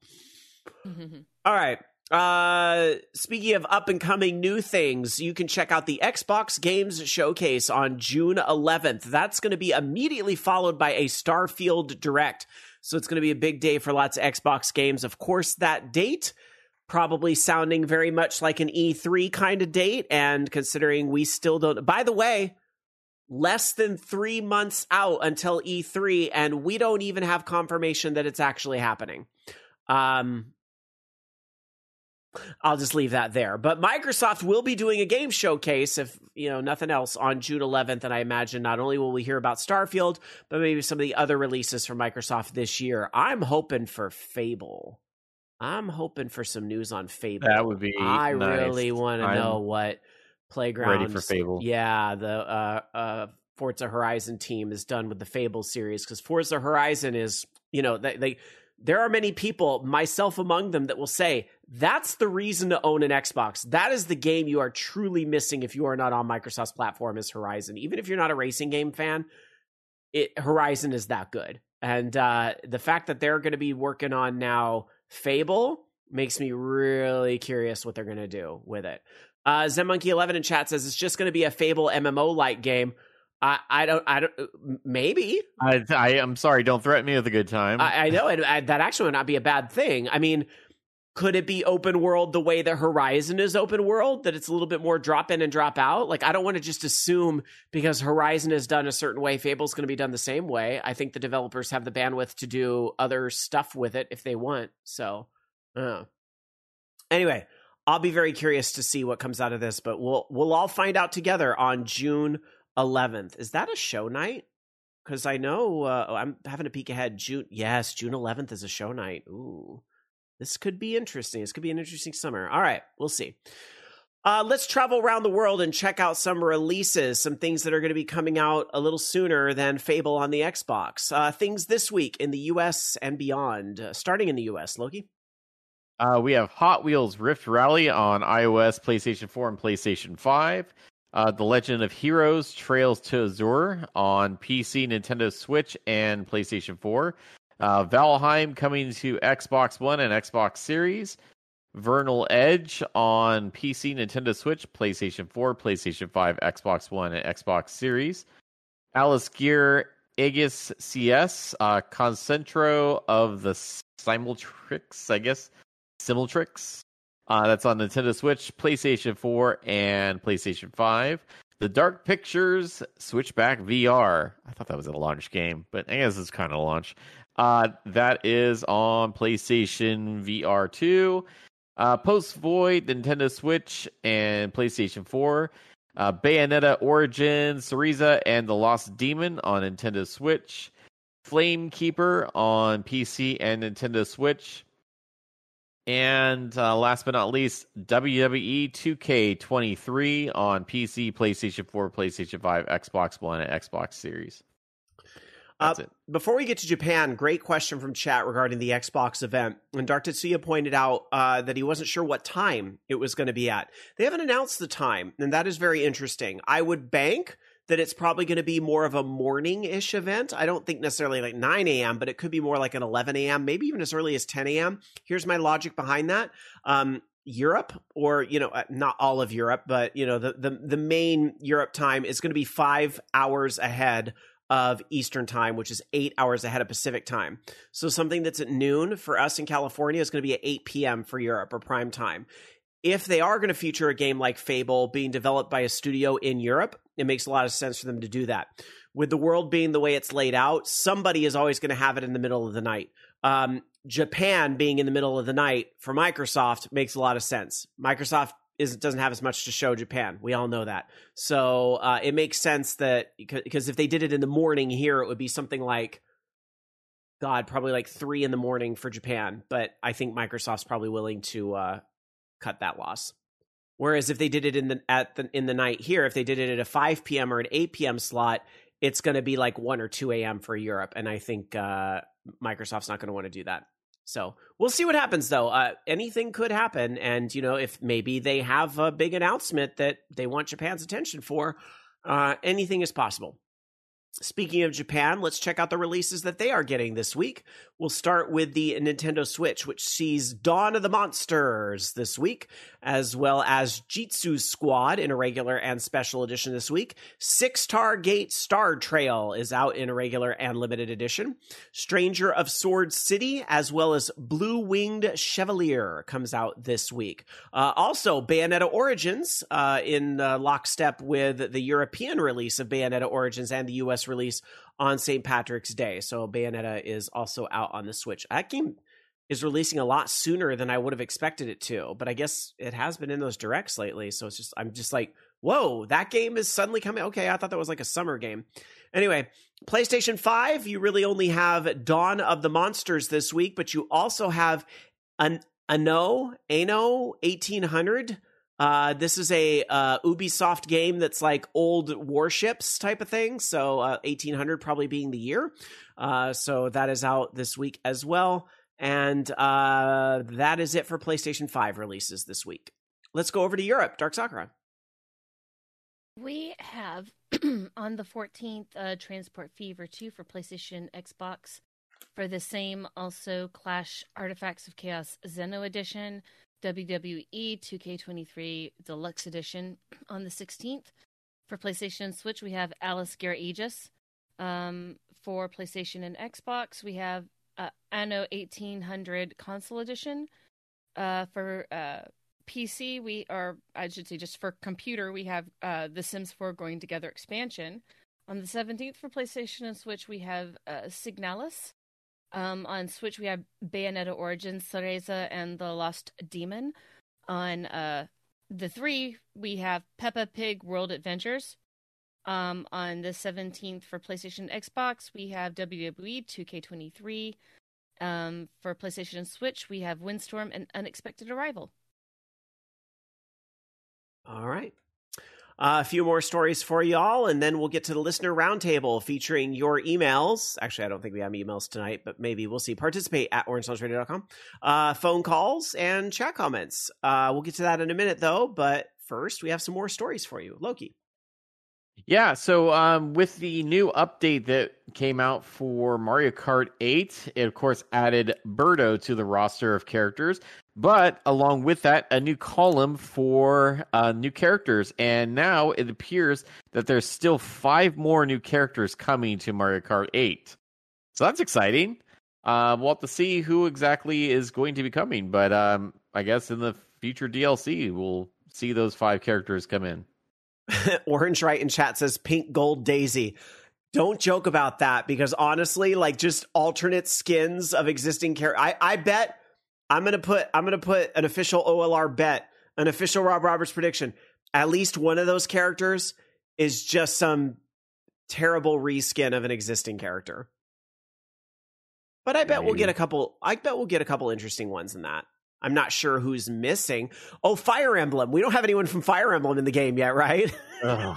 B: All right. Uh, speaking of up and coming new things, you can check out the Xbox Games Showcase on June 11th. That's going to be immediately followed by a Starfield Direct. So it's going to be a big day for lots of Xbox games. Of course, that date probably sounding very much like an E3 kind of date. And considering we still don't, by the way, less than three months out until E3, and we don't even have confirmation that it's actually happening. Um, I'll just leave that there. But Microsoft will be doing a game showcase, if you know nothing else, on June 11th, and I imagine not only will we hear about Starfield, but maybe some of the other releases from Microsoft this year. I'm hoping for Fable. I'm hoping for some news on Fable.
C: That would be.
B: I
C: nice.
B: really want to know what Playground.
C: Ready for Fable.
B: Yeah, the uh, uh, Forza Horizon team is done with the Fable series because Forza Horizon is, you know, they, they there are many people, myself among them, that will say that's the reason to own an Xbox. That is the game you are truly missing if you are not on Microsoft's platform is Horizon. Even if you're not a racing game fan, it Horizon is that good. And uh, the fact that they're going to be working on now Fable makes me really curious what they're going to do with it. Uh, ZenMonkey11 in chat says it's just going to be a Fable MMO like game. I, I don't I don't maybe
C: I, I am sorry. Don't threaten me with a good time.
B: I, I know it, I, that actually would not be a bad thing. I mean, could it be open world the way that Horizon is open world? That it's a little bit more drop in and drop out? Like, I don't want to just assume because Horizon is done a certain way, Fable's going to be done the same way. I think the developers have the bandwidth to do other stuff with it if they want. So, uh. anyway, I'll be very curious to see what comes out of this, but we'll we'll all find out together on June 11th. Is that a show night? Because I know uh, I'm having a peek ahead. June, yes, June 11th is a show night. Ooh this could be interesting. This could be an interesting summer. All right, we'll see. Uh, let's travel around the world and check out some releases, some things that are going to be coming out a little sooner than Fable on the Xbox. Uh, things this week in the US and beyond, uh, starting in the US, Loki.
C: Uh, we have Hot Wheels Rift Rally on iOS, PlayStation 4, and PlayStation 5. Uh, the Legend of Heroes Trails to Azure on PC, Nintendo Switch, and PlayStation 4. Uh, Valheim coming to Xbox One and Xbox Series. Vernal Edge on PC, Nintendo Switch, PlayStation 4, PlayStation 5, Xbox One, and Xbox Series. Alice Gear Aegis CS, uh, Concentro of the Simultrix, I guess. Simultrix. Uh, that's on Nintendo Switch, PlayStation 4, and PlayStation 5. The Dark Pictures Switchback VR. I thought that was a launch game, but I guess it's kind of a launch. Uh, that is on PlayStation VR 2, uh, Post Void, Nintendo Switch, and PlayStation 4. Uh, Bayonetta Origins, Cereza, and the Lost Demon on Nintendo Switch. Flame Keeper on PC and Nintendo Switch. And uh, last but not least, WWE 2K23 on PC, PlayStation 4, PlayStation 5, Xbox One, and Xbox Series.
B: Uh. Before we get to Japan, great question from chat regarding the Xbox event. And Dark Tetsuya pointed out uh, that he wasn't sure what time it was going to be at. They haven't announced the time, and that is very interesting. I would bank that it's probably going to be more of a morning ish event. I don't think necessarily like 9 a.m., but it could be more like an 11 a.m., maybe even as early as 10 a.m. Here's my logic behind that. Um, Europe, or you know, uh, not all of Europe, but you know, the the, the main Europe time is going to be five hours ahead of Eastern time, which is eight hours ahead of Pacific time. So something that's at noon for us in California is going to be at 8 p.m. for Europe or prime time. If they are going to feature a game like Fable being developed by a studio in Europe, it makes a lot of sense for them to do that. With the world being the way it's laid out, somebody is always going to have it in the middle of the night. Um, Japan being in the middle of the night for Microsoft makes a lot of sense. Microsoft is doesn't have as much to show Japan. We all know that. So uh, it makes sense that because if they did it in the morning here, it would be something like, God, probably like three in the morning for Japan. But I think Microsoft's probably willing to uh, cut that loss. Whereas if they did it in the at the in the night here, if they did it at a five p.m. or an eight p.m. slot, it's going to be like one or two a.m. for Europe, and I think uh, Microsoft's not going to want to do that. So we'll see what happens, though. Uh, anything could happen, and you know, if maybe they have a big announcement that they want Japan's attention for, uh, anything is possible. Speaking of Japan, let's check out the releases that they are getting this week. We'll start with the Nintendo Switch, which sees Dawn of the Monsters this week, as well as Jitsu Squad in a regular and special edition this week. Six Star Gate Star Trail is out in a regular and limited edition. Stranger of Sword City, as well as Blue Winged Chevalier, comes out this week. Uh, also, Bayonetta Origins uh, in uh, lockstep with the European release of Bayonetta Origins and the US release on St. Patrick's Day. So Bayonetta is also out on the Switch. That game is releasing a lot sooner than I would have expected it to, but I guess it has been in those directs lately. So it's just I'm just like, whoa, that game is suddenly coming. Okay, I thought that was like a summer game. Anyway, PlayStation 5, you really only have Dawn of the Monsters this week, but you also have an Anno, Anno 1800 uh, this is a uh, Ubisoft game that's like old warships type of thing. So uh, 1800 probably being the year. Uh, so that is out this week as well. And uh, that is it for PlayStation 5 releases this week. Let's go over to Europe. Dark Sakura.
D: We have on the 14th uh, Transport Fever 2 for PlayStation, Xbox. For the same, also Clash Artifacts of Chaos Xeno Edition, WWE 2K23 Deluxe Edition on the 16th. For PlayStation and Switch, we have Alice Gear Aegis. Um, for PlayStation and Xbox, we have uh, Anno 1800 Console Edition. Uh, for uh, PC, we are, I should say, just for computer, we have uh, The Sims 4 Growing Together expansion. On the 17th for PlayStation and Switch, we have uh, Signalis. Um, on Switch, we have Bayonetta Origins, Cereza, and the Lost Demon. On uh, the three, we have Peppa Pig World Adventures. Um, on the 17th for PlayStation Xbox, we have WWE 2K23. Um, for PlayStation Switch, we have Windstorm and Unexpected Arrival.
B: All right. Uh, a few more stories for y'all, and then we'll get to the listener roundtable featuring your emails. Actually, I don't think we have emails tonight, but maybe we'll see. Participate at orangeloungeradio.com. Uh, phone calls and chat comments. Uh, we'll get to that in a minute, though. But first, we have some more stories for you. Loki.
C: Yeah, so um, with the new update that came out for Mario Kart 8, it of course added Birdo to the roster of characters, but along with that, a new column for uh, new characters. And now it appears that there's still five more new characters coming to Mario Kart 8. So that's exciting. Uh, we'll have to see who exactly is going to be coming, but um, I guess in the future DLC, we'll see those five characters come in.
B: Orange right in chat says pink gold daisy. Don't joke about that because honestly, like just alternate skins of existing characters. I, I bet I'm gonna put I'm gonna put an official OLR bet, an official Rob Roberts prediction. At least one of those characters is just some terrible reskin of an existing character. But I bet Maybe. we'll get a couple. I bet we'll get a couple interesting ones in that. I'm not sure who's missing. Oh, Fire Emblem. We don't have anyone from Fire Emblem in the game yet, right?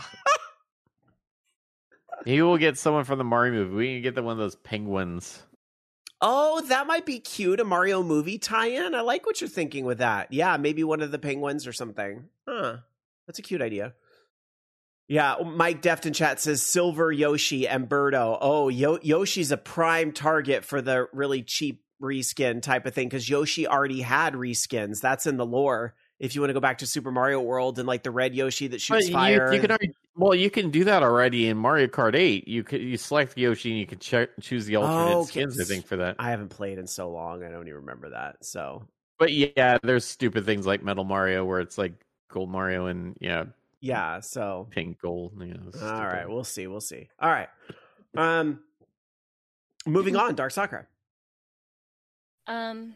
C: Maybe we'll get someone from the Mario movie. We can get the one of those penguins.
B: Oh, that might be cute. A Mario movie tie-in. I like what you're thinking with that. Yeah, maybe one of the penguins or something. Huh. That's a cute idea. Yeah, oh, Mike Deft in chat says Silver Yoshi and Birdo. Oh, Yo- Yoshi's a prime target for the really cheap reskin type of thing because Yoshi already had reskins. That's in the lore. If you want to go back to Super Mario World and like the red Yoshi that shoots
C: you,
B: fire,
C: you can already, well, you can do that already in Mario Kart Eight. You could you select Yoshi and you can check, choose the alternate oh, skins. I think for that.
B: I haven't played in so long, I don't even remember that. So,
C: but yeah, there's stupid things like Metal Mario where it's like Gold Mario and yeah,
B: yeah. So
C: pink gold. You
B: know, All right, we'll see. We'll see. All right. Um, moving on. Dark Sakura.
D: Um,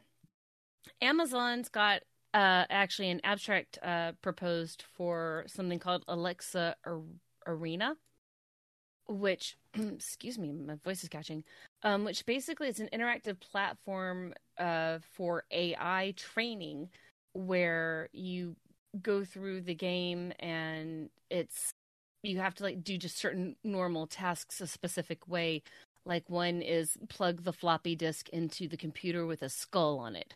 D: Amazon's got uh, actually an abstract uh, proposed for something called Alexa Ar- Arena, which, excuse me, my voice is catching. Um, which basically is an interactive platform uh, for AI training where you go through the game and it's you have to like do just certain normal tasks a specific way like one is plug the floppy disk into the computer with a skull on it,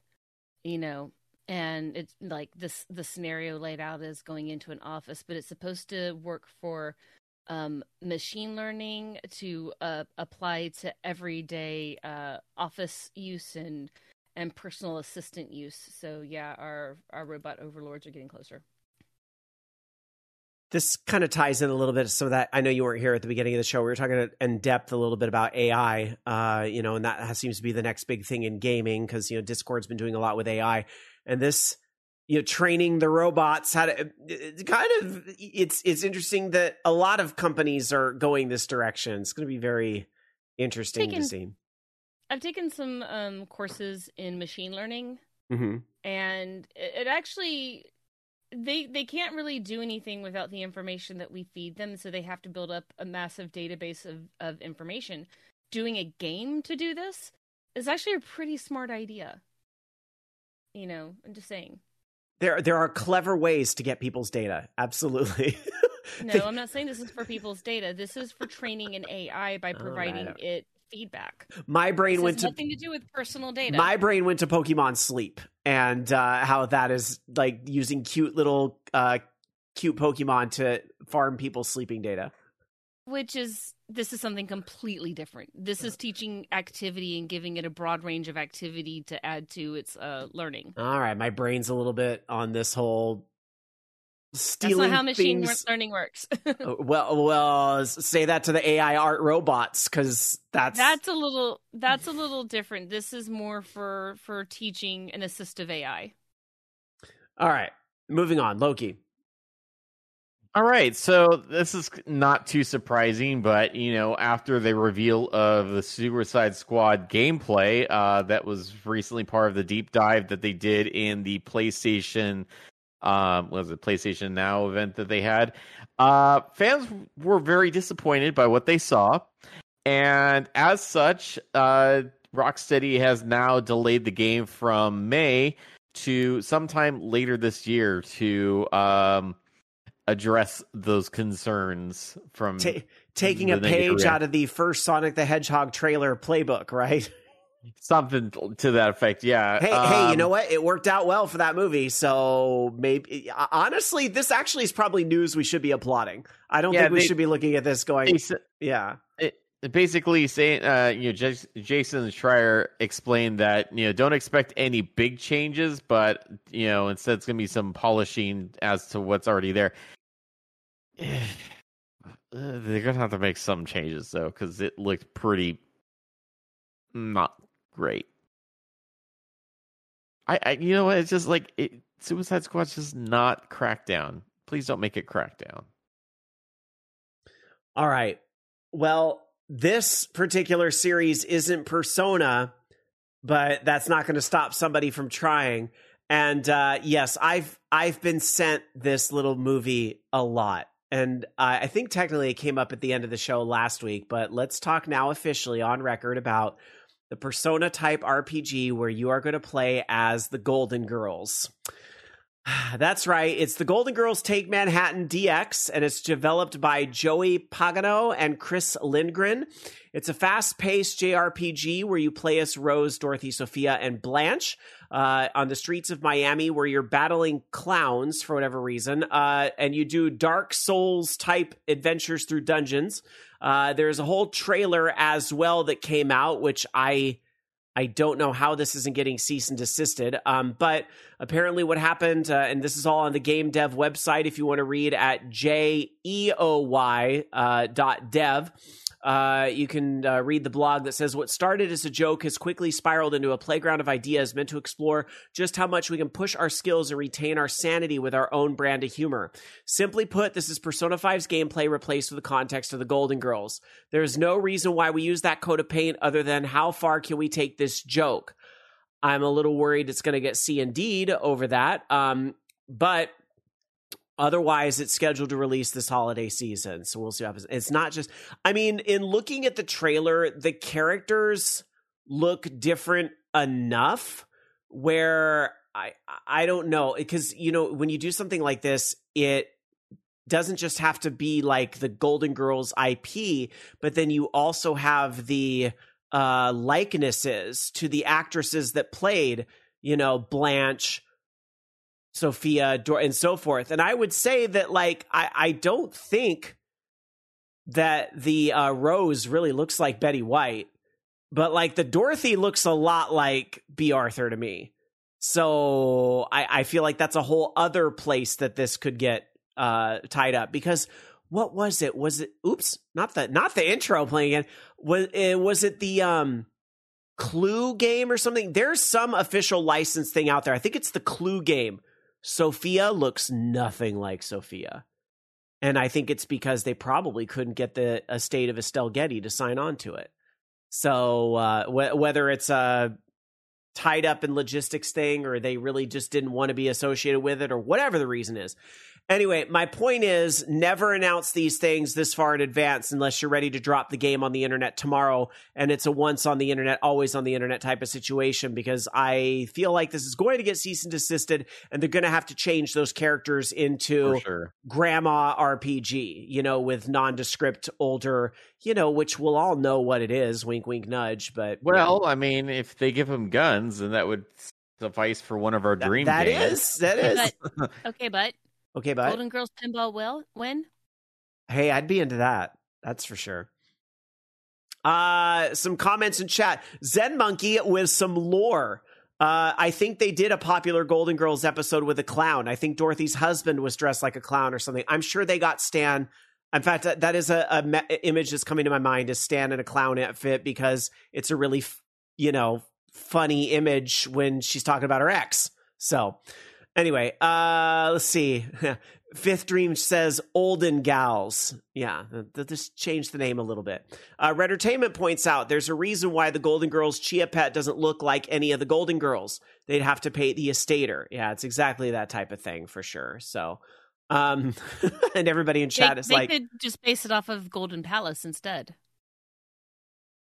D: you know, and it's like this the scenario laid out is going into an office, but it's supposed to work for um, machine learning to uh, apply to everyday uh, office use and and personal assistant use. So yeah, our our robot overlords are getting closer
B: this kind of ties in a little bit so that. I know you weren't here at the beginning of the show. We were talking in depth a little bit about AI, uh, you know, and that seems to be the next big thing in gaming because you know Discord's been doing a lot with AI, and this, you know, training the robots how to it's kind of it's it's interesting that a lot of companies are going this direction. It's going to be very interesting taken, to see.
D: I've taken some um, courses in machine learning,
B: mm-hmm.
D: and it actually they they can't really do anything without the information that we feed them so they have to build up a massive database of, of information doing a game to do this is actually a pretty smart idea you know i'm just saying
B: there there are clever ways to get people's data absolutely
D: no i'm not saying this is for people's data this is for training an ai by providing right. it feedback.
B: My brain
D: this
B: went to
D: nothing to do with personal data.
B: My brain went to Pokemon Sleep and uh, how that is like using cute little uh, cute Pokemon to farm people's sleeping data.
D: Which is this is something completely different. This is teaching activity and giving it a broad range of activity to add to its uh, learning.
B: All right, my brain's a little bit on this whole stealing
D: That's not how machine
B: things.
D: learning works.
B: Uh, well, well, say that to the AI art robots because that's
D: that's a little that's a little different. This is more for for teaching an assistive AI.
B: all right. Moving on, Loki.
C: All right, so this is not too surprising, but you know, after the reveal of the Suicide Squad gameplay, uh, that was recently part of the deep dive that they did in the PlayStation, um, was it PlayStation Now event that they had. Uh, fans were very disappointed by what they saw, and as such, uh, Rocksteady has now delayed the game from May to sometime later this year to um address those concerns from
B: Ta- taking a page out of the first Sonic the Hedgehog trailer playbook, right?
C: something to that effect. Yeah.
B: Hey, hey, you
C: Um,
B: know what? It worked out well for that movie. So maybe, honestly, this actually is probably news we should be applauding. I don't
C: Yeah,
B: think we
C: they-
B: should be looking at this going,
C: they
B: yeah.
C: it, basically saying, uh, you know, Jas- Jason Schreier explained that you know don't expect any big changes, but you know instead it's going to be some polishing as to what's already there. They're gonna have to make some changes though, because it looked pretty not great. I, I, you know what? It's just like it, Suicide Squad's just not Crackdown. Please don't make it Crackdown.
B: All right. Well, this particular series isn't Persona, but that's not going to stop somebody from trying. And uh, yes, I've I've been sent this little movie a lot, and I I think technically it came up at the end of the show last week. But let's talk now officially on record about the Persona type RPG where you are going to play as the Golden Girls. That's right. It's the Golden Girls Take Manhattan DX, and it's developed by Joey Pagano and Chris Lindgren. It's a fast paced JRPG where you play as Rose, Dorothy, Sophia, and Blanche uh, on the streets of Miami where you're battling clowns for whatever reason. Uh, and you do Dark Souls type adventures through dungeons. Uh, there's a whole trailer as well that came out, which I. I don't know how this isn't getting cease and desisted. Um, but apparently, what happened, uh, and this is all on the game dev website if you want to read at joey uh, dot dev. Uh, you can uh, read the blog that says what started as a joke has quickly spiraled into a playground of ideas meant to explore just how much we can push our skills and retain our sanity with our own brand of humor. Simply put, this is Persona 5's gameplay replaced with the context of the Golden Girls. There is no reason why we use that coat of paint other than how far can we take this joke. I'm a little worried it's going to get C and D'd over that. Um, but otherwise, it's scheduled to release this holiday season. So we'll see what happens. It's not just, I mean, in looking at the trailer, the characters look different enough where I, I don't know. Because, you know, when you do something like this, it, doesn't just have to be like the Golden Girls IP, but then you also have the uh likenesses to the actresses that played, you know, Blanche, Sophia, Dor- and so forth. And I would say that like I I don't think that the uh Rose really looks like Betty White, but like the Dorothy looks a lot like Bea Arthur to me. So I I feel like that's a whole other place that this could get uh tied up because what was it? Was it oops not the not the intro playing again. Was it was it the um clue game or something? There's some official license thing out there. I think it's the clue game. Sophia looks nothing like sophia. And i think it's because they probably couldn't get the estate of estelle getty to sign on to it. So uh wh- whether it's a tied up in logistics thing or they really just didn't want to be associated with it or whatever the reason is Anyway, my point is never announce these things this far in advance unless you're ready to drop the game on the internet tomorrow and it's a once on the internet, always on the internet type of situation because I feel like this is going to get cease and desisted and they're going to have to change those characters into
C: For sure.
B: grandma RPG, you know, with nondescript older, you know, which we'll all know what it is, wink, wink, nudge. But
C: Well, I mean, if they give them guns, then that would suffice for one of our
B: Th-
C: dream
B: that
C: games.
B: is, that is.
D: But okay, but
B: okay, but
D: Golden Girls pinball will win.
B: Hey, I'd be into that. That's for sure. Uh some comments in chat. Zen Monkey with some lore. Uh, I think they did a popular Golden Girls episode with a clown. I think Dorothy's husband was dressed like a clown or something. I'm sure they got Stan. In fact, that, that is a, a me- image that's coming to my mind is Stan in a clown outfit because it's a really, you know, funny image when she's talking about her ex. So, anyway, uh, let's see. Fifth Dream says Olden Gals. Yeah, just change the name a little bit. Uh, Red Entertainment points out there's a reason why the Golden Girls Chia Pet doesn't look like any of the Golden Girls. They'd have to pay the estater. Yeah, it's exactly that type of thing for sure. So, um, and everybody in chat
D: they,
B: is
D: they
B: like,
D: could just base it off of Golden Palace instead.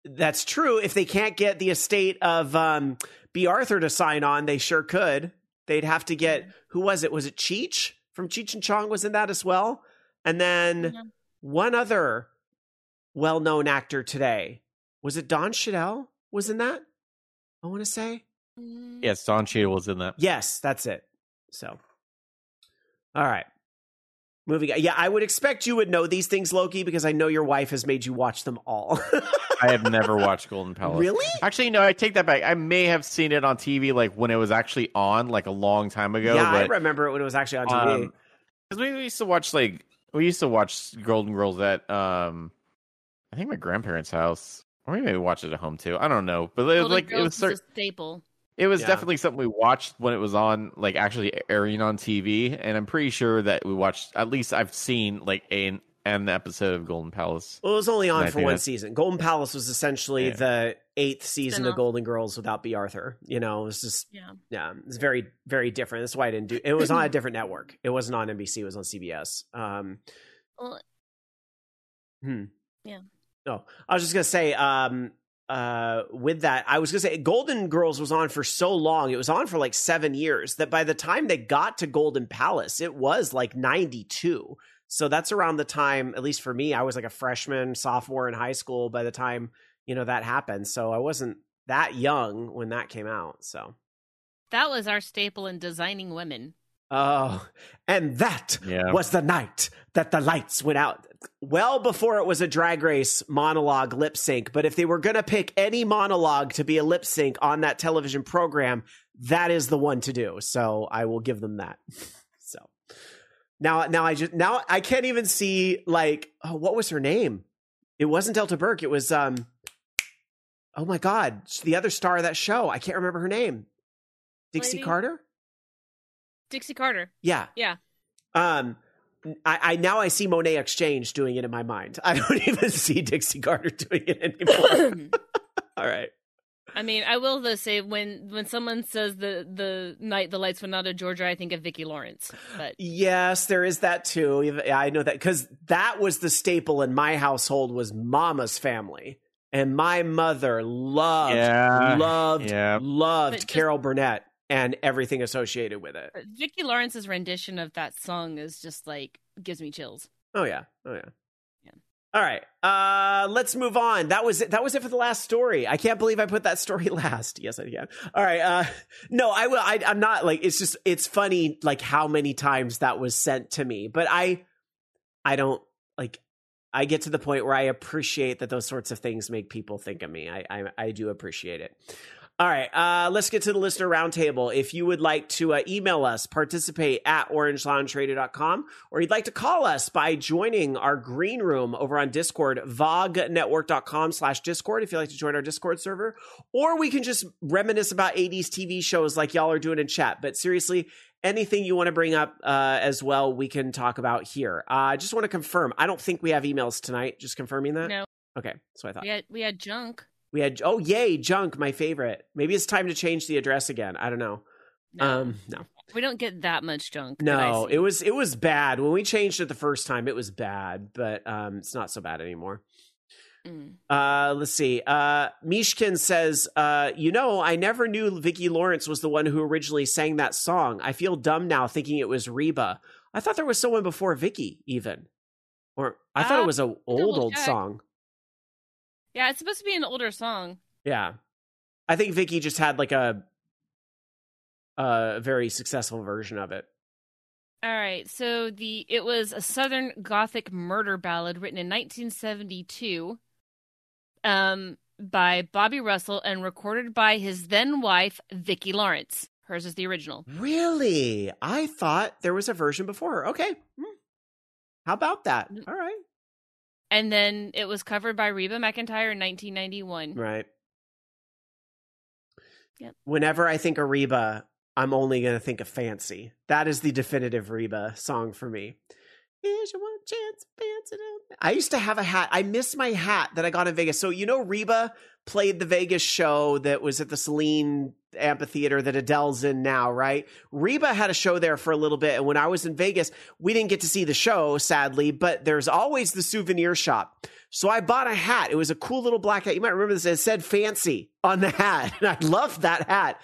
B: that's true. If they can't get the estate of um, Bea Arthur to sign on, they sure could. They'd have to get who was it? Was it Cheech from Cheech and Chong was in that as well? And then
D: Yeah.
B: one other well-known actor today was it Don Cheadle was in that? I want to say
D: Mm.
C: Yes, Don Cheadle was in that.
B: yes, that's it. So, all right, moving. on. Yeah, I would expect you would know these things, Loki, because I know your wife has made you watch them all.
C: I have never watched Golden Palace.
B: really?
C: Actually, no, I take that back. I may have seen it on TV, like when it was actually on, like a long time ago.
B: yeah, I remember it when it was actually on TV.
C: um, because we used to watch like we used to watch Golden Girls at um, I think my grandparents' house, or maybe we watched it at home too. I don't know, but it was
D: Golden
C: like it was
D: is
C: cer-
D: a staple.
C: it was
B: Yeah.
C: definitely something we watched when it was on, like actually airing on TV, and I'm pretty sure that we watched at least I've seen like a the episode of Golden Palace.
B: Well, it was only on
C: I
B: for one
C: that's-
B: season. Golden Palace was essentially
C: Yeah.
B: the eighth season of Golden Girls without Bea Arthur. You know, it was just
D: Yeah.
B: yeah, it's very very different. That's why I didn't do. It was on a different network. It wasn't on NBC. It was on CBS. Um,
D: Well,
B: hmm.
D: Yeah.
B: No, I was just gonna say. Um, uh, with that, I was gonna say Golden Girls was on for so long. It was on for like seven years. That by the time they got to Golden Palace, it was like ninety two. So that's around the time, at least for me, I was like a freshman, sophomore in high school by the time you know that happened. So I wasn't that young when that came out. So
D: that was our staple in designing women.
B: oh, and that
C: Yeah,
B: was the night that the lights went out. Well before it was a drag race monologue lip sync, but if they were going to pick any monologue to be a lip sync on that television program, that is the one to do. So I will give them that. Now, now I just now I can't even see like oh, what was her name? It wasn't Delta Burke. It was um. Oh my God, the other star of that show. I can't remember her name. Dixie
D: Lady?
B: Carter.
D: Dixie Carter.
B: Yeah.
D: Yeah.
B: Um, I, I now I see Monét X Change doing it in my mind. I don't even see Dixie Carter doing it anymore. All right.
D: I mean, I will though say when when someone says the the night the lights went out of Georgia, I think of Vicki Lawrence. But
B: Yes, there is that too. Even- I know that because that was the staple in my household was Mama's family, and my mother loved,
C: Yeah.
B: loved,
C: Yeah.
B: loved
D: But just-
B: Carol Burnett and everything associated with it.
D: but Vicki Lawrence's rendition of that song is just like gives me chills.
B: Oh yeah. Oh yeah. All right. Uh let's move on. That was it. That was it for the last story. I can't believe I put that story last. Yes, I can. All right. Uh no, I will I I'm not like it's just it's funny like how many times that was sent to me. But I I don't like I get to the point where I appreciate that those sorts of things make people think of me. I I, I do appreciate it. All right, uh, let's get to the listener roundtable. If you would like to uh, email us, participate at orangeloungeradio.com, or you'd like to call us by joining our green room over on Discord, vognetwork.com slash Discord, if you'd like to join our Discord server, or we can just reminisce about 80s TV shows like y'all are doing in chat. But seriously, anything you want to bring up uh, as well, we can talk about here. Uh, I just want to confirm. I don't think we have emails tonight. Just confirming that.
D: No,
B: Okay, so I thought
D: we had we had junk.
B: We had. Oh, yay, junk, my favorite. Maybe it's time to change the address again. I don't know.
D: No,
B: Um, no,
D: we don't get that much junk.
B: no, it was it was bad when we changed it the first time. It was bad, but um, it's not so bad anymore.
D: Mm.
B: Uh, let's see. Uh, Mishkin says, uh, you know, I never knew Vicki Lawrence was the one who originally sang that song. I feel dumb now thinking it was Reba. I thought there was someone before Vicki, even. Or I thought
D: Uh,
B: it was a old, old
D: check.
B: song.
D: Yeah, it's supposed to be an older song.
B: Yeah. I think Vicky just had like a a very successful version of it.
D: All right, so the it was a Southern Gothic murder ballad written in 1972. Um, by Bobby Russell and recorded by his then wife, Vicki Lawrence. Hers is the original.
B: Really? I thought there was a version before her. Okay. Hmm. How about that? All right.
D: And then it was covered by Reba McEntire in 1991.
B: Right.
D: Yep.
B: Whenever I think of Reba, I'm only going to think of Fancy. That is the definitive Reba song for me. Here's your one chance, fancy. I used to have a hat. I miss my hat that I got in Vegas. So, you know, Reba played the Vegas show that was at the Celine amphitheater that Adele's in now, right? Reba had a show there for a little bit. And when I was in Vegas, we didn't get to see the show, sadly, but there's always the souvenir shop. So I bought a hat. It was a cool little black hat. You might remember this. It said fancy on the hat. And I loved that hat.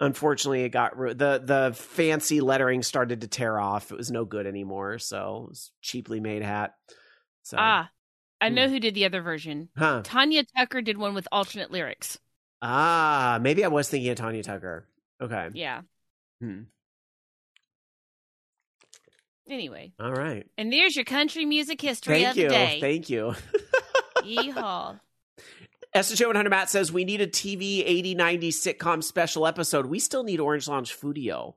B: Unfortunately, it got the the fancy lettering started to tear off. It was no good anymore. So it was cheaply made hat. So
D: Ah, I know
B: Hmm.
D: who did the other version.
B: huh.
D: Tanya Tucker did one with alternate lyrics.
B: Ah, maybe I was thinking of Tanya Tucker. Okay.
D: Yeah.
B: Hmm.
D: Anyway,
B: All right.
D: and there's your country music history
B: Thank
D: of
B: you.
D: the day.
B: Thank you.
D: Yeehaw.
B: SJ 100 Matt says we need a TV 80 90 sitcom special episode. We still need Orange Lounge Foodio.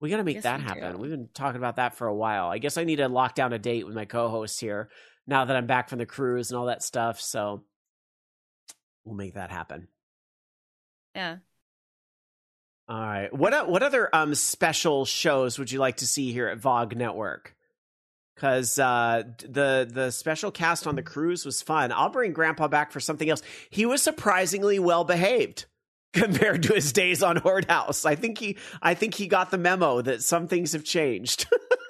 B: We got to make
D: Yes,
B: that
D: we
B: happen.
D: do.
B: We've been talking about that for a while. I guess I need to lock down a date with my co-hosts here now that I'm back from the cruise and all that stuff. So we'll make that happen.
D: Yeah.
B: All right. What what other um special shows would you like to see here at Vog Network? Because uh, the the special cast on the cruise was fun. I'll bring Grandpa back for something else. He was surprisingly well behaved compared to his days on Horde House. I think he I think he got the memo that some things have changed.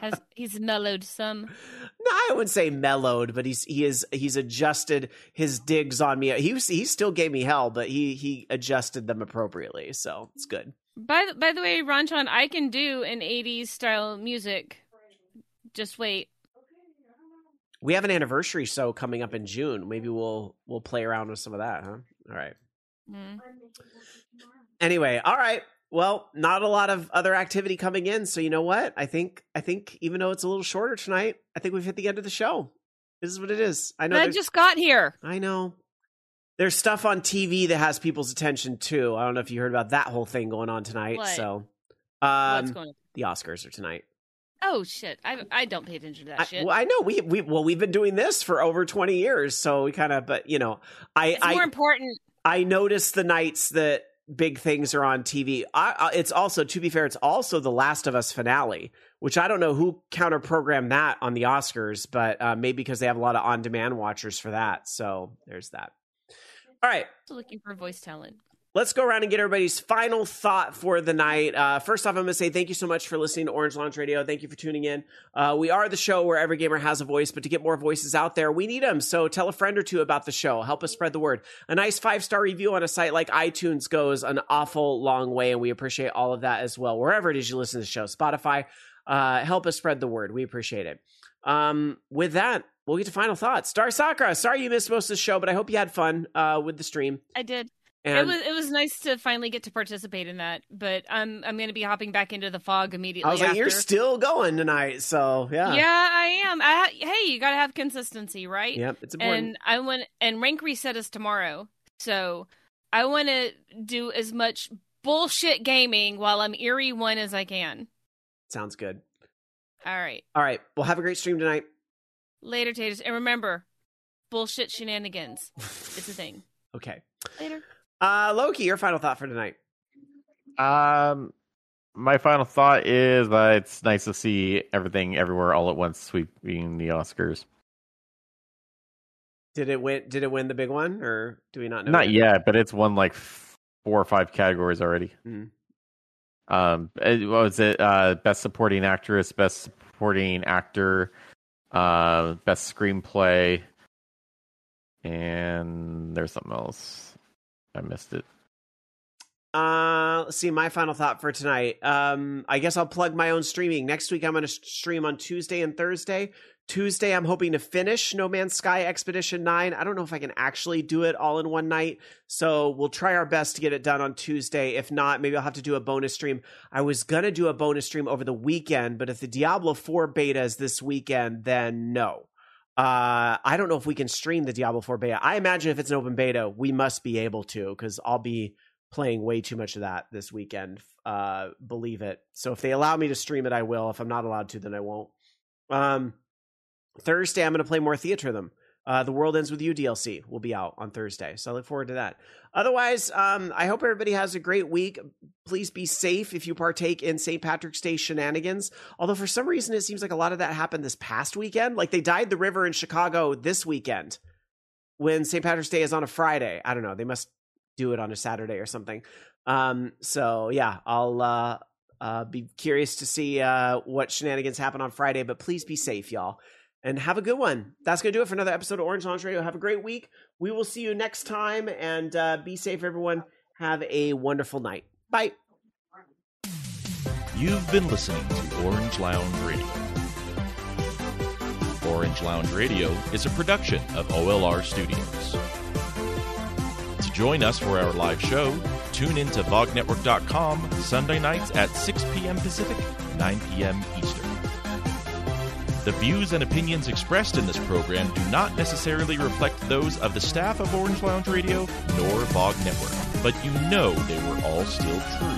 D: Has he's mellowed some.
B: No, I wouldn't say mellowed, but he's he is he's adjusted his digs on me. He was, he still gave me hell, but he he adjusted them appropriately, so it's good.
D: By the, by the way, Ronchan, I can do an 80s style music. Just wait.
B: We have an anniversary show coming up in June. Maybe we'll we'll play around with some of that, huh? All right.
D: Hmm.
B: Anyway, all right. Well, not a lot of other activity coming in, so you know what? I think I think even though it's a little shorter tonight, I think we've hit the end of the show. This is what it is. I know.
D: I just got here.
B: I know. There's stuff on TV that has people's attention too. I don't know if you heard about that whole thing going on tonight.
D: What?
B: So,
D: What's
B: um,
D: going on?
B: the Oscars are tonight.
D: Oh shit! I I don't pay attention to that
B: I,
D: shit.
B: well, I know we we well we've been doing this for over 20 years, so we kind of. But you know, I
D: it's
B: I
D: more important.
B: I notice the nights that big things are on TV. I, I, it's also, to be fair, it's also the Last of Us finale, which I don't know who counter programmed that on the Oscars, but uh, maybe because they have a lot of on demand watchers for that. So there's that. All right.
D: Looking for voice talent.
B: Let's go around and get everybody's final thought for the night. Uh, first off, I'm going to say thank you so much for listening to Orange Lounge Radio. Thank you for tuning in. Uh, we are the show where every gamer has a voice, but to get more voices out there, we need them. So tell a friend or two about the show. Help us spread the word. A nice five star review on a site like iTunes goes an awful long way, and we appreciate all of that as well. Wherever it is you listen to the show, Spotify, uh, help us spread the word. We appreciate it. Um, with that, we'll get to final thoughts. Dark Sakura, sorry you missed most of the show, but I hope you had fun uh, with the stream.
D: I did.
B: And
D: it was it was nice to finally get to participate in that, but I'm I'm going to be hopping back into the fog immediately.
B: I was like,
D: after.
B: you're still going tonight, so yeah.
D: Yeah, I am. I ha- hey, you got to have consistency, right?
B: Yep, it's important.
D: and I want and rank reset is tomorrow, so I want to do as much bullshit gaming while I'm Iri one as I can.
B: Sounds good.
D: All right,
B: All right. Well, have a great stream tonight.
D: later, Taters, and remember, bullshit shenanigans. It's a thing.
B: okay.
D: Later.
B: Uh, Loki, your final thought for tonight.
C: Um, my final thought is that it's nice to see everything everywhere all at once sweeping the Oscars.
B: Did it win? Did it win the big one, or do we not know?
C: Not yet, but it's won like four or five categories already.
B: Mhm.
C: Um, it- what was it? Uh, best supporting actress, best supporting actor, uh, best screenplay, and there's something else. I missed it.
B: Uh, let's see. My final thought for tonight. Um, I guess I'll plug my own streaming. Next week, I'm going to stream on Tuesday and Thursday. Tuesday, I'm hoping to finish No Man's Sky Expedition 9. I don't know if I can actually do it all in one night. So we'll try our best to get it done on Tuesday. If not, maybe I'll have to do a bonus stream. I was going to do a bonus stream over the weekend, but if the Diablo 4 beta is this weekend, then no. Uh, I don't know if we can stream the Diablo 4 beta. I imagine if it's an open beta, we must be able to because I'll be playing way too much of that this weekend. Uh, believe it. So if they allow me to stream it, I will. If I'm not allowed to, then I won't. Um, Thursday, I'm going to play more Theatrhythm. Uh, the World Ends with You DLC will be out on Thursday, so I look forward to that. Otherwise, um, I hope everybody has a great week. Please be safe if you partake in St. Patrick's Day shenanigans. Although for some reason it seems like a lot of that happened this past weekend. Like they dyed the river in Chicago this weekend when St. Patrick's Day is on a Friday. I don't know. They must do it on a Saturday or something. Um, so yeah, I'll uh, uh, be curious to see uh, what shenanigans happen on Friday. But please be safe, y'all and have a good one. That's going to do it for another episode of Orange Lounge Radio. Have a great week. We will see you next time and uh, be safe, everyone. Have a wonderful night. Bye.
A: You've been listening to Orange Lounge Radio. Orange Lounge Radio is a production of OLR Studios. To join us for our live show, tune in to VogNetwork.com Sunday nights at 6 p.m. Pacific, 9 p.m. Eastern. The views and opinions expressed in this program do not necessarily reflect those of the staff of Orange Lounge Radio nor Vog Network, but you know they were all still true.